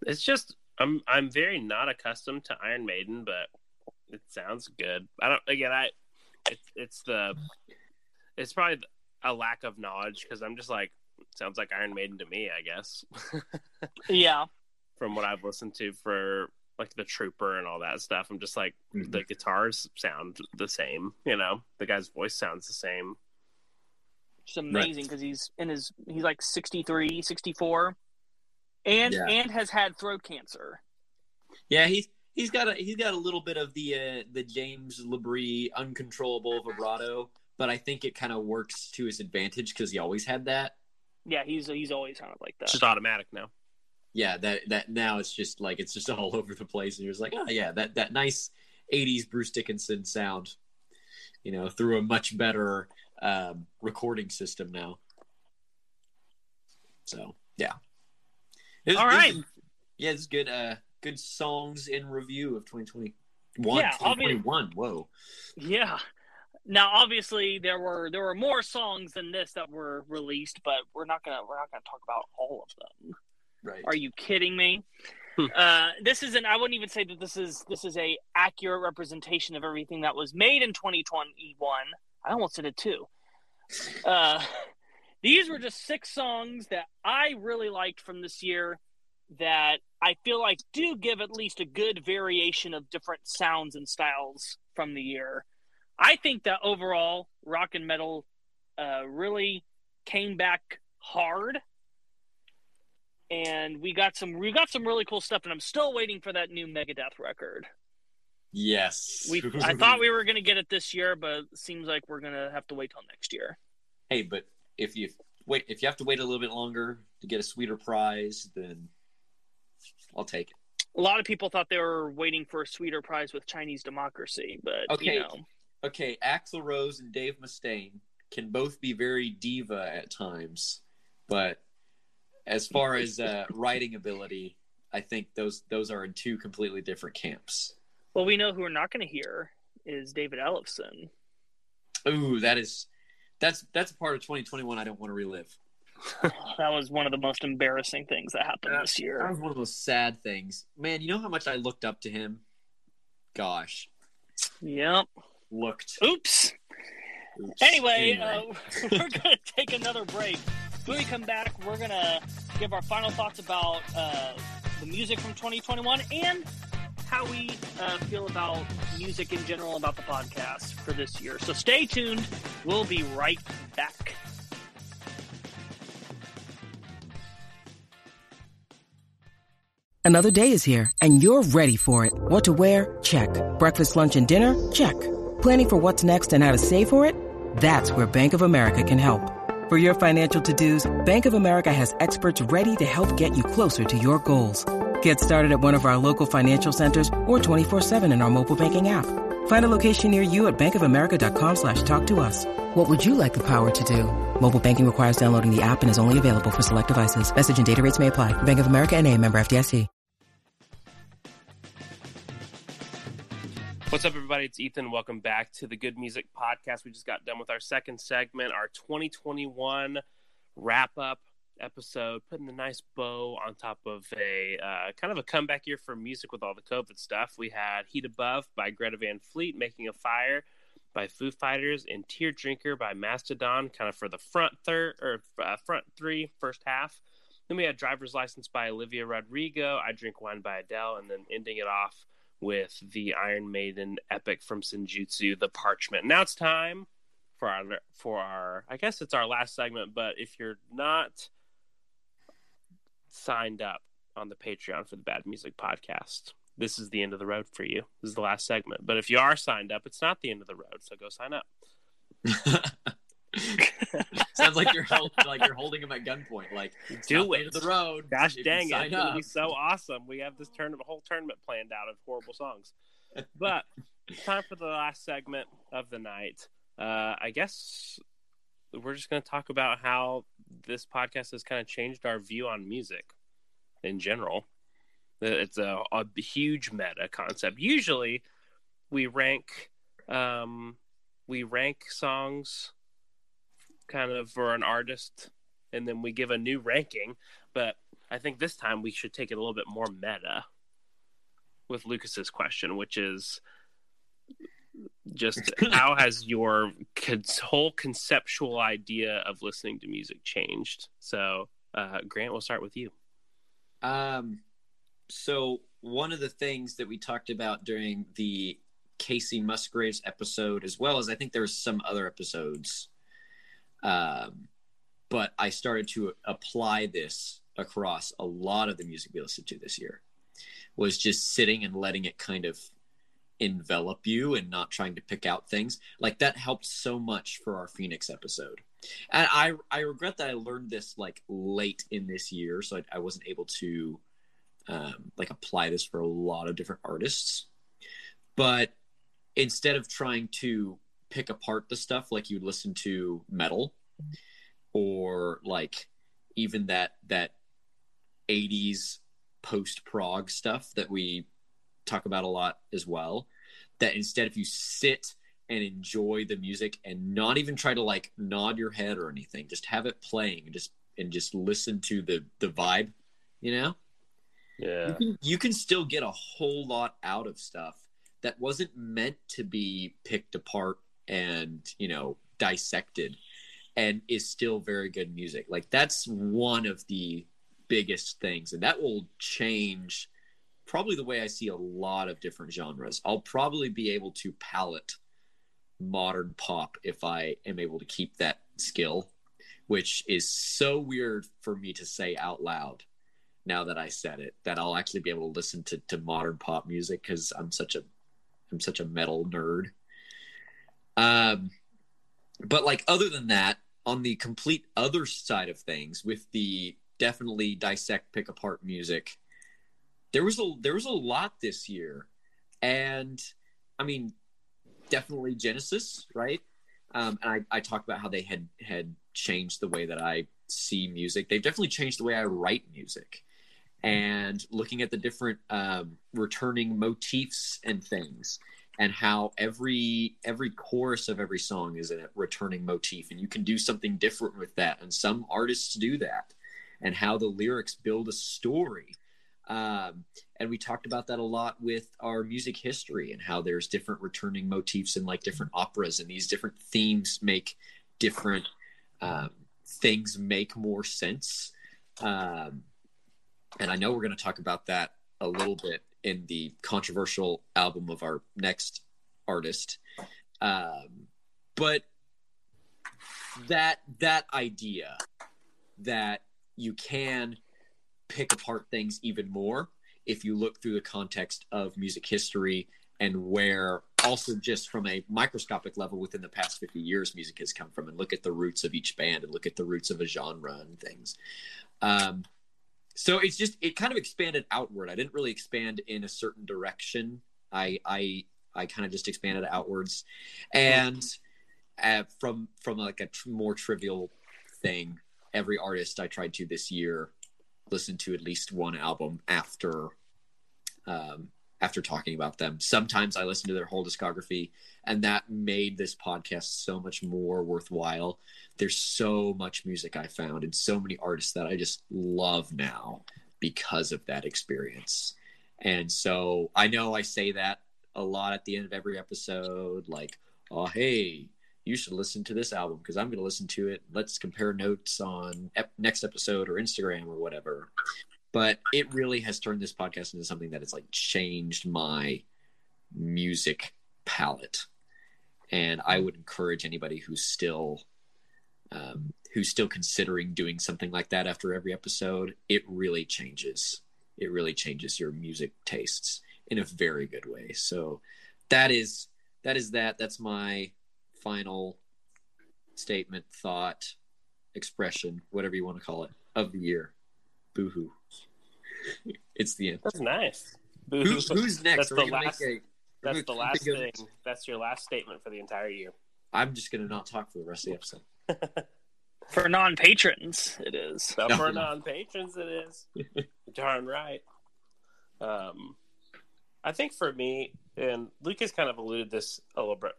It's just I'm I'm very not accustomed to Iron Maiden, but it sounds good. I don't again I it's it's the it's probably a lack of knowledge because I'm just like sounds like Iron Maiden to me, I guess. yeah From what I've listened to for like the Trooper and all that stuff, I'm just like Mhm. the guitars sound the same, you know. The guy's voice sounds the same. it's amazing because he's in his he's like 63 64 and Yeah. and has had throat cancer Yeah, he's he's got a he's got a little bit of the uh, the James LaBrie uncontrollable vibrato, but I think it kind of works to his advantage because he always had that. yeah he's he's always sounded like that It's just automatic now. Yeah, that that now it's just like it's just all over the place, and you're just like, oh yeah, that that nice '80s Bruce Dickinson sound, you know, through a much better um, recording system now. So yeah, It was- All this is- yeah, it's good. Uh, good songs in review of 2021. Yeah, obvi- 2021. Whoa. Yeah. Now, obviously, there were there were more songs than this that were released, but we're not gonna we're not gonna talk about all of them. Right. Are you kidding me? Hmm. uh, this isn't. I wouldn't even say that this is this is a accurate representation of everything that was made in 2021. I almost did it too. Uh, these were just six songs that I really liked from this year that I feel like do give at least a good variation of different sounds and styles from the year. I think that overall, rock and metal uh, really came back hard, and we got some we got some really cool stuff. And I'm still waiting for that new Megadeth record. Yes. We I thought we were gonna get it this year, but it seems like we're gonna have to wait till next year. Hey, but if you wait, if you have to wait a little bit longer to get a sweeter prize, then I'll take it. A lot of people thought they were waiting for a sweeter prize with Chinese democracy, but Okay. you know, Okay, Axl Rose and Dave Mustaine can both be very diva at times, but as far as uh, writing ability, I think those those are in two completely different camps. well, we know who we're not going to hear is David Ellefson. Ooh, that is that's that's a part of 2021 I don't want to relive. That was one of the most embarrassing things that happened Uh, this year. That was one of those sad things. Man, you know how much I looked up to him? Gosh, Yep. looked. Oops. Oops. Anyway, Uh, we're going to take another break. When we come back, we're going to give our final thoughts about uh, the music from 2021 and how we uh, feel about music in general, about the podcast for this year. So stay tuned. We'll be right back. Another day is here, and you're ready for it. What to wear? Check. Breakfast, lunch, and dinner? Check. Planning for what's next and how to save for it? That's where Bank of America can help. For your financial to-dos, Bank of America has experts ready to help get you closer to your goals. Get started at one of our local financial centers or 24-7 in our mobile banking app. Find a location near you at bankofamerica.com slash talk to us. What would you like the power to do? Mobile banking requires downloading the app and is only available for select devices. Message and data rates may apply. Bank of America and a member FDIC. What's up, everybody? It's Ethan. Welcome back to the Good Music Podcast. We just got done with our second segment, our 2021 wrap up episode, putting a nice bow on top of a uh, kind of a comeback year for music with all the COVID stuff. We had Heat Above by Greta Van Fleet, Making a Fire by Foo Fighters, and Tear Drinker by Mastodon, kind of for the front third or uh, front three, first half. Then we had Driver's License by Olivia Rodrigo, I Drink Wine by Adele, and then ending it off with the Iron Maiden epic from Senjutsu, The Parchment. Now it's time for our for our I guess it's our last segment, but if you're not signed up on the Patreon for the Bad Music Podcast, this is the end of the road for you. This is the last segment. But if you are signed up, it's not the end of the road, so go sign up. Sounds like you're held, like you're holding him at gunpoint. Like Do it. End of the road. Gosh dang it! It's be so awesome. We have this tournament, whole tournament planned out of horrible songs. But it's time for the last segment of the night. Uh, I guess we're just going to talk about how this podcast has kind of changed our view on music in general. It's a, a huge meta concept. Usually, we rank um, we rank songs kind of for an artist, and then we give a new ranking. But I think this time we should take it a little bit more meta with Lucas's question, which is just how has your con- whole conceptual idea of listening to music changed? So, uh, Grant, we'll start with you. Um, so one of the things that we talked about during the Kacey Musgraves episode, as well as I think there was some other episodes, um, but I started to apply this across a lot of the music we listened to this year. Was just sitting and letting it kind of envelop you and not trying to pick out things like that helped so much for our Phoenix episode. And I I regret that I learned this like late in this year, so I, I wasn't able to um, like apply this for a lot of different artists. But instead of trying to pick apart the stuff like you listen to metal or like even that that 80s post prog stuff that we talk about a lot as well that instead if you sit and enjoy the music and not even try to like nod your head or anything just have it playing and just and just listen to the the vibe you know you Yeah. can, you can still get a whole lot out of stuff that wasn't meant to be picked apart and you know dissected and is still very good music like that's one of the biggest things and that will change probably the way i see a lot of different genres i'll probably be able to palette modern pop if i am able to keep that skill which is so weird for me to say out loud now that I said it, that I'll actually be able to listen to, to modern pop music because I'm such a I'm such a metal nerd. Um, but like other than that, on the complete other side of things, with the definitely dissect, pick apart music, there was a there was a lot this year, and I mean, definitely Genesis, right? Um, and I, I talked about how they had had changed the way that I see music. They've definitely changed the way I write music and looking at the different um, returning motifs and things and how every every chorus of every song is a returning motif and you can do something different with that and some artists do that and how the lyrics build a story um, and we talked about that a lot with our music history and how there's different returning motifs in like different operas and these different themes make different um, things make more sense um, and I know we're going to talk about that a little bit in the controversial album of our next artist. Um, but that that idea that you can pick apart things even more if you look through the context of music history and where also just from a microscopic level within the past 50 years music has come from and look at the roots of each band and look at the roots of a genre and things. Um, so it's just it kind of expanded outward. I didn't really expand in a certain direction. I i i kind of just expanded outwards. And uh, from from like a tr- more trivial thing every artist i tried to this year listen to at least one album after um after talking about them. Sometimes I listen to their whole discography, and that made this podcast so much more worthwhile. There's so much music I found and so many artists that I just love now because of that experience. And so I know I say that a lot at the end of every episode, like, oh, hey, you should listen to this album because I'm going to listen to it. Let's compare notes on ep- next episode or Instagram or whatever. But it really has turned this podcast into something that has like changed my music palette. And i would encourage anybody who's still um, who's still considering doing something like that after every episode it really changes. It really changes your music tastes in a very good way. So that is that is that. That's my final statement thought expression whatever you want to call it of the year Boo hoo. it's the end. That's nice. Who's, who's next? That's the last. A, that's the last thing. Next. That's your last statement for the entire year. I'm just gonna not talk for the rest of the episode. for non patrons, it is. No, for no. non patrons, it is. Darn right. Um, I think for me, and Lucas kind of alluded this a little bit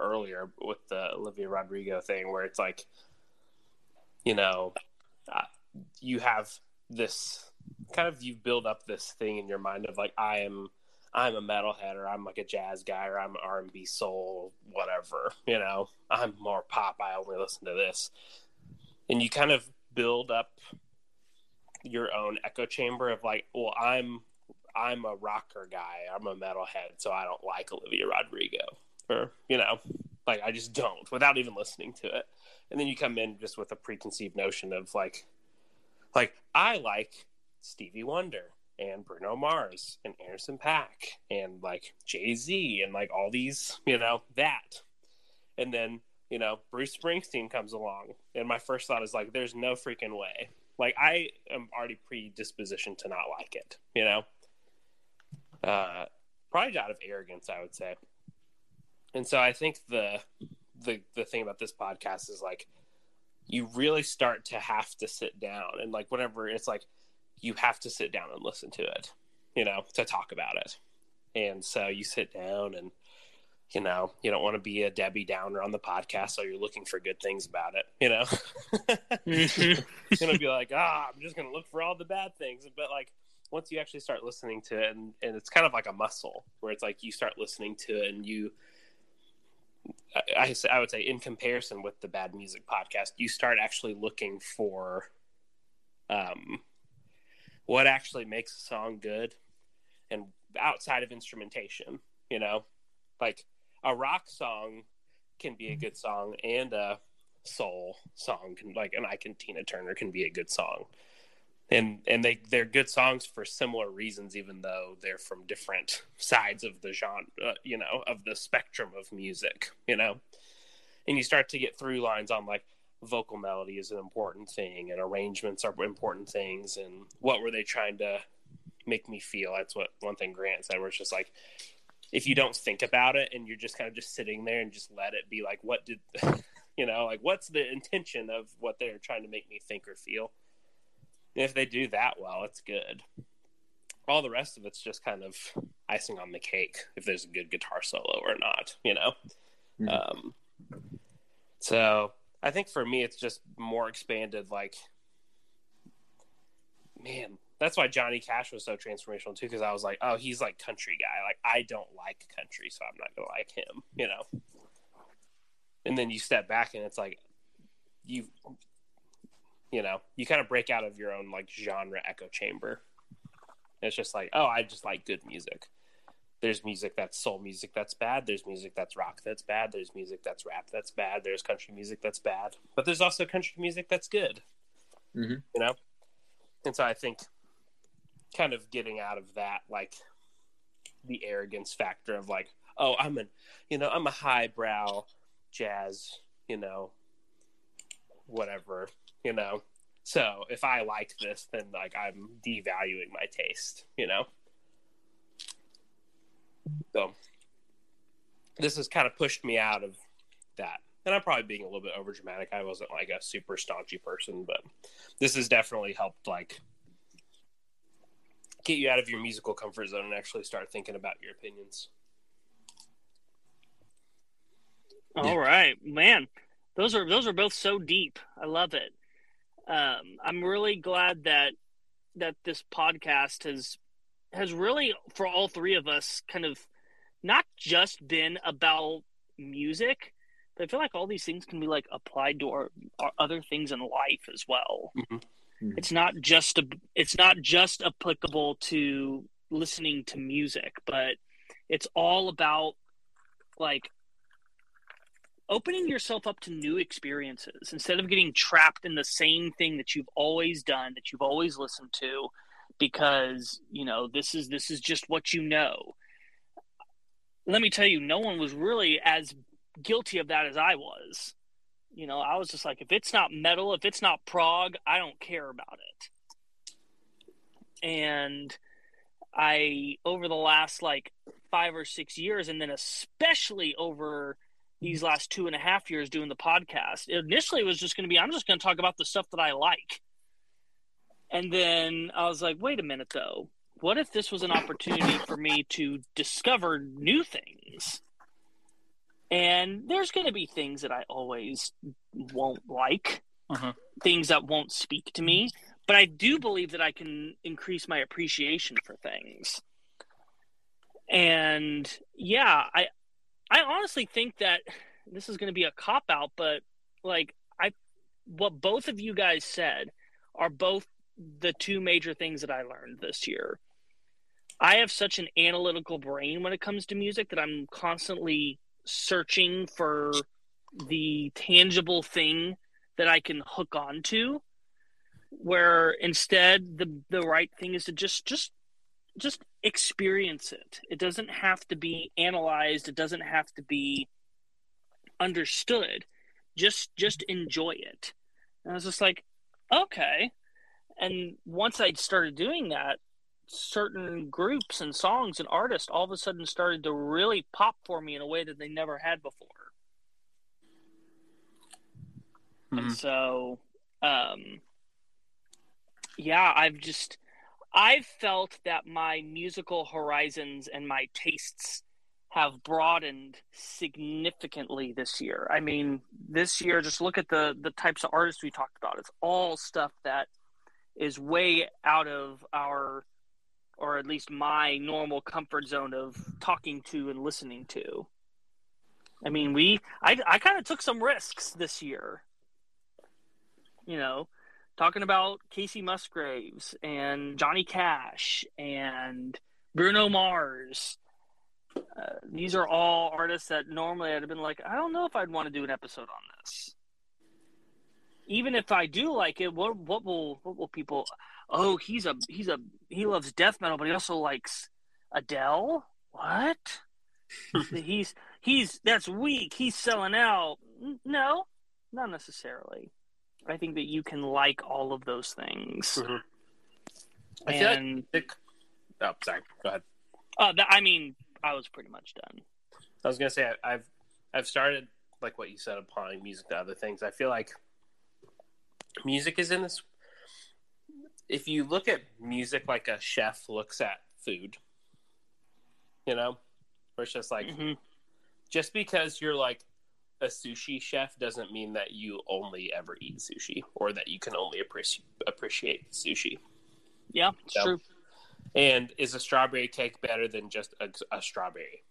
earlier with the Olivia Rodrigo thing, where it's like, you know, uh, you have this kind of you build up this thing in your mind of like I am I'm a metalhead or I'm like a jazz guy or I'm R and B soul whatever you know I'm more pop I only listen to this. And you kind of build up your own echo chamber of like well I'm I'm a rocker guy. I'm a metalhead so I don't like Olivia Rodrigo or you know like I just don't without even listening to it and then you come in just with a preconceived notion of like like I like Stevie Wonder and Bruno Mars and Anderson Paak and like Jay Z and like all these, you know, that. And then, you know, Bruce Springsteen comes along. And my first thought is like, there's no freaking way. Like, I am already predispositioned to not like it, you know? Uh, probably out of arrogance, I would say. And so I think the, the, the thing about this podcast is like, you really start to have to sit down and like whatever it's like you have to sit down and listen to it, you know, to talk about it. And so you sit down and you know, you don't want to be a Debbie Downer on the podcast, so you're looking for good things about it, you know. Mm-hmm. you're gonna be like, ah, I'm just gonna look for all the bad things. But like once you actually start listening to it and, and it's kind of like a muscle where it's like you start listening to it and you I, I would say in comparison with the bad music podcast, you start actually looking for um what actually makes a song good and outside of instrumentation, you know? Like a rock song can be a good song and a soul song can like and I can Tina Turner can be a good song. And and they they're good songs for similar reasons even though they're from different sides of the genre, uh, you know, of the spectrum of music, you know. And you start to get through lines on like vocal melody is an important thing and arrangements are important things and what were they trying to make me feel that's what one thing grant said where it's just like if you don't think about it and you're just kind of just sitting there and just let it be like what did you know like what's the intention of what they're trying to make me think or feel if they do that well it's good all the rest of it's just kind of icing on the cake if there's a good guitar solo or not you know mm-hmm. um so I think for me, it's just more expanded. Like, man, that's why Johnny Cash was so transformational too. Because I was like, oh, he's like country guy. Like, I don't like country, so I'm not gonna like him. You know. And then you step back, and it's like, you, you know, you kind of break out of your own like genre echo chamber. it's just like, oh, I just like good music. There's music that's soul music that's bad. There's music that's rock that's bad. There's music that's rap that's bad. There's country music that's bad. But there's also country music that's good. Mm-hmm. you know? And so i think kind of getting out of that like the arrogance factor of like oh i'm an you know i'm a highbrow jazz you know whatever you know so if i like this then like i'm devaluing my taste you know so this has kind of pushed me out of that. And I'm probably being a little bit over dramatic. I wasn't like a super staunchy person, but this has definitely helped like get you out of your musical comfort zone and actually start thinking about your opinions. All right, man. Those are those are both so deep. I love it. Um, I'm really glad that that this podcast has has really for all three of us kind of not just been about music, but I feel like all these things can be like applied to our, our other things in life as well. Mhm. Mhm. It's not just a, it's not just applicable to listening to music, but it's all about like opening yourself up to new experiences instead of getting trapped in the same thing that you've always done that you've always listened to because you know this is this is just what you know. Let me tell you no one was really as guilty of that as i was. You know i was just like if it's not metal if it's not prog i don't care about it. And i over the last like five or six years and then especially over these last two and a half years doing the podcast. Initially, it was just going to be I'm just going to talk about the stuff that I like. And then I was like, wait a minute, though. What if this was an opportunity for me to discover new things? And there's going to be things that I always won't like, Mhm. things that won't speak to me. But I do believe that I can increase my appreciation for things. And yeah, I I honestly think that this is going to be a cop out, but like I, what both of you guys said are both the two major things that I learned this year. I have such an analytical brain when it comes to music that I'm constantly searching for the tangible thing that I can hook onto. Where instead the the right thing is to just just just experience it. It doesn't have to be analyzed. It doesn't have to be understood. Just just enjoy it. And I was just like, okay. And once I started doing that, certain groups and songs and artists all of a sudden started to really pop for me in a way that they never had before. And Mhm. so, um, yeah, I've just I've felt that my musical horizons and my tastes have broadened significantly this year. I mean, this year, just look at the the types of artists we talked about. It's all stuff that is way out of our, or at least my normal comfort zone of talking to and listening to. I mean, we I I kind of took some risks this year. You know, talking about Kacey Musgraves and Johnny Cash and Bruno Mars. Uh, these are all artists that normally I'd have been like, I don't know if I'd want to do an episode on this. Even if I do like it, what what will what will people? Oh, he's a he's a he loves death metal, but he also likes Adele. What? he's he's that's weak. He's selling out. No, not necessarily. I think that you can like all of those things. Mhm. I feel like and Nick- oh, sorry. Go ahead. uh, that, I mean, I was pretty much done. I was gonna say I- I've I've started like what you said applying music to other things. I feel like music is in this. If you look at music like a chef looks at food, you know, where it's just like Mhm. just because you're like a sushi chef doesn't mean that you only ever eat sushi or that you can only appreciate appreciate sushi. Yeah, it's Yeah. true. And is a strawberry cake better than just a, a strawberry?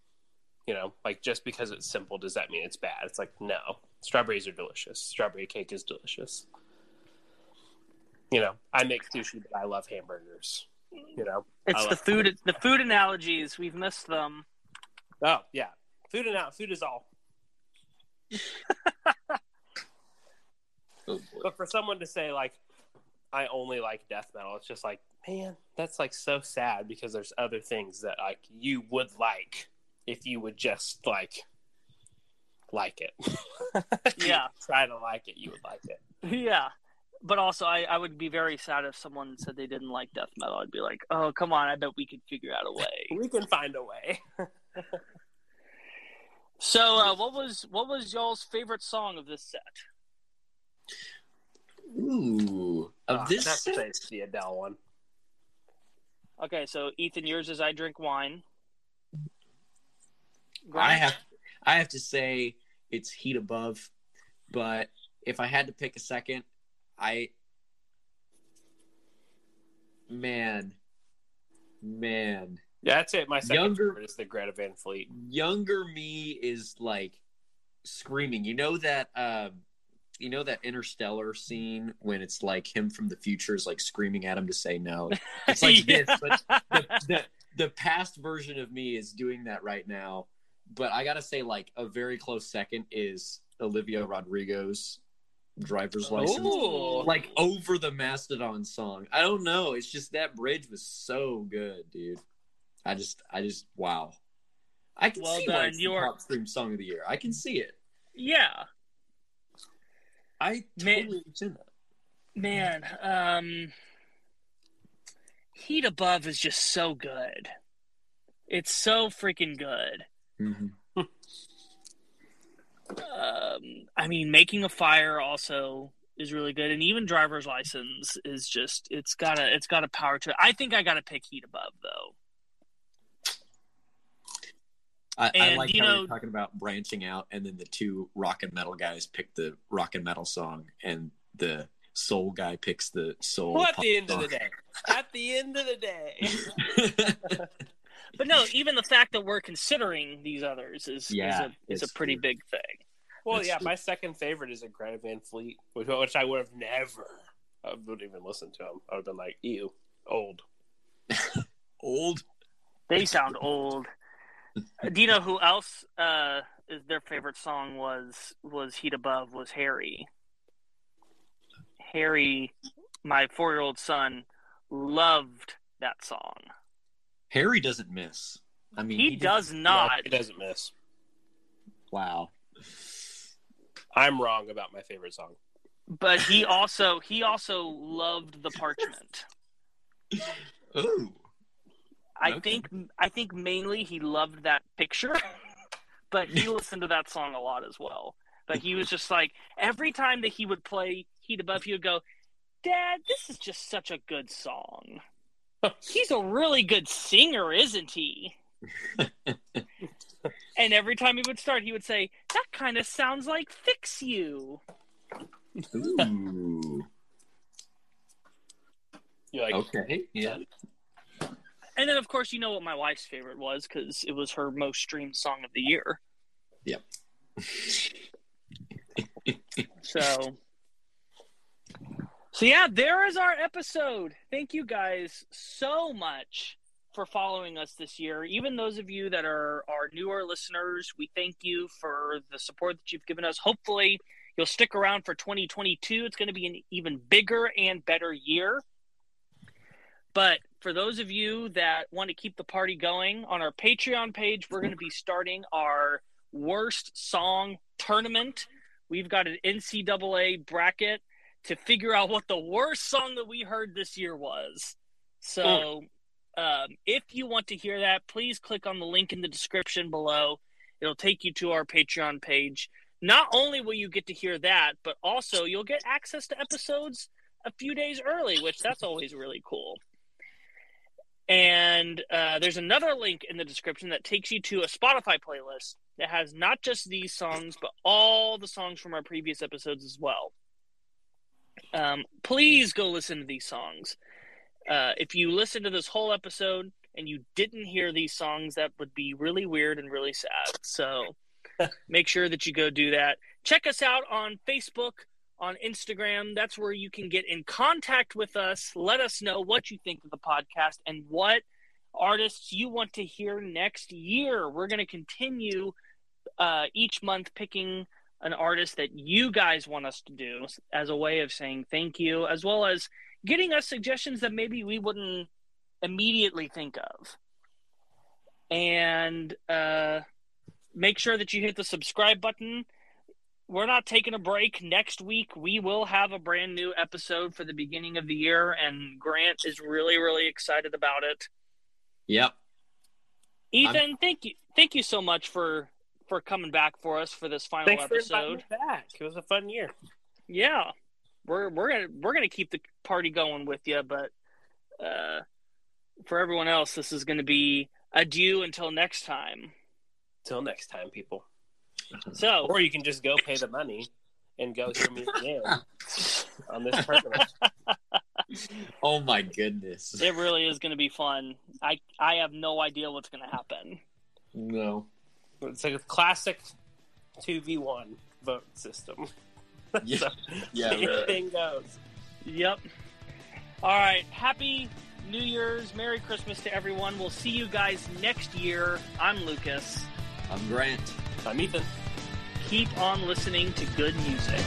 You know, like just because it's simple, does that mean it's bad? It's like, no. Strawberries are delicious. Strawberry cake is delicious. You know, I make sushi, but I love hamburgers. You know? It's the food. food. The food analogies. We've missed them. Oh, yeah. Food and out. Food is all. Oh. But for someone to say, like, I only like death metal, it's just like, man, that's like so sad because there's other things that like you would like if you would just like like it. Yeah. try to like it, you would like it. Yeah, but also I, I would be very sad if someone said they didn't like death metal. I'd be like, oh come on, I bet we could figure out a way. We can find a way. so, uh, what was what was y'all's favorite song of this set? Ooh, of Uh, this I'd have to say set? it's the Adele one. Okay, so Ethan, yours is I drink wine. I have I have to say it's heat above, but if I had to pick a second, I man, man, Yeah, that's it. My second Younger- favorite is the Greta Van Fleet. younger me is like screaming. You know that um you know that interstellar scene when it's like him from the future is like screaming at him to say no. It's like Yeah. this, but the, the the past version of me is doing that right now. But I gotta say, like a very close second is Olivia Rodrigo's driver's license. Ooh. Like over the Mastodon song. I don't know. It's just that bridge was so good, dude. I just I just wow. I can Well see done. why it's the pop stream song of the year. I can see it. Yeah, I Man- totally understand that. man. Um, Heat Above is just so good. It's so freaking good. Um, I mean, making a fire also is really good, and even driver's license is just it's got a it's got a power to it. I think I got to pick Heat Above though. I, I like you how know- you're talking about branching out, and then the two rock and metal guys pick the rock and metal song, and the soul guy picks the soul. Well, at the end of the day, at the end of the day, But no, even the fact that we're considering these others is Yeah, is, a, is it's a pretty true. big thing. well, That's yeah, true. my second favorite is a Greta Van Fleet, which, which I would have never, I wouldn't even listen to him. I would have been like, ew, old. Old. They sound old. Do you know who else uh, is their favorite song was was Heat Above was Harry. Harry, my four year old son, loved that song. Harry doesn't miss. I mean, He, did- does not. He doesn't miss. Wow. I'm wrong about my favorite song. but he also he also loved the parchment. Ooh. I Okay. think I think mainly he loved that picture, but he listened to that song a lot as well. But he was mm-hmm. just like every time that he would play Heat Above, he would go, "Dad, this is just such a good song. He's a really good singer, isn't he?" and every time he would start, he would say, "That kind of sounds like Fix You." Ooh. You're like, okay. Yeah. And then, of course, you know what my wife's favorite was because it was her most streamed song of the year. Yep. So, so yeah, there is our episode. Thank you guys so much for following us this year. Even those of you that are our newer listeners, we thank you for the support that you've given us. Hopefully, you'll stick around for 2022. It's going to be an even bigger and better year. But for those of you that want to keep the party going, on our Patreon page, we're going to be starting our worst song tournament. We've got an NCAA bracket to figure out what the worst song that we heard this year was. So, um, if you want to hear that, please click on the link in the description below. It'll take you to our Patreon page. Not only will you get to hear that, but also you'll get access to episodes a few days early, which that's always really cool. And uh, there's another link in the description that takes you to a Spotify playlist that has not just these songs, but all the songs from our previous episodes as well. Um, please go listen to these songs. Uh, if you listen to this whole episode and you didn't hear these songs, that would be really weird and really sad. So make sure that you go do that. Check us out on Facebook, on Instagram. That's where you can get in contact with us. Let us know what you think of the podcast and what artists you want to hear next year. We're going to continue uh, each month picking an artist that you guys want us to do as a way of saying thank you, as well as getting us suggestions that maybe we wouldn't immediately think of. And uh, make sure that you hit the subscribe button. We're not taking a break. Next week, we will have a brand new episode for the beginning of the year, and Grant is really, really excited about it. Yep. Ethan, thank you, thank you so much for for coming back for us for this final thanks episode. me back. It was a fun year. Yeah, we're we're gonna we're gonna keep the party going with you, but uh, for everyone else, this is going to be adieu until next time. Till next time, people. So, Or you can just go pay the money and go hear me again on this tournament. Oh my goodness. it really is going to be fun. I I have no idea what's going to happen. No. It's like a classic 2v1 vote system. Yeah. So, Yeah, really. anything goes. Yep. All right. Happy New Year's. Merry Christmas to everyone. We'll see you guys next year. I'm Lucas. I'm Grant. I'm Ethan. Keep on listening to good music.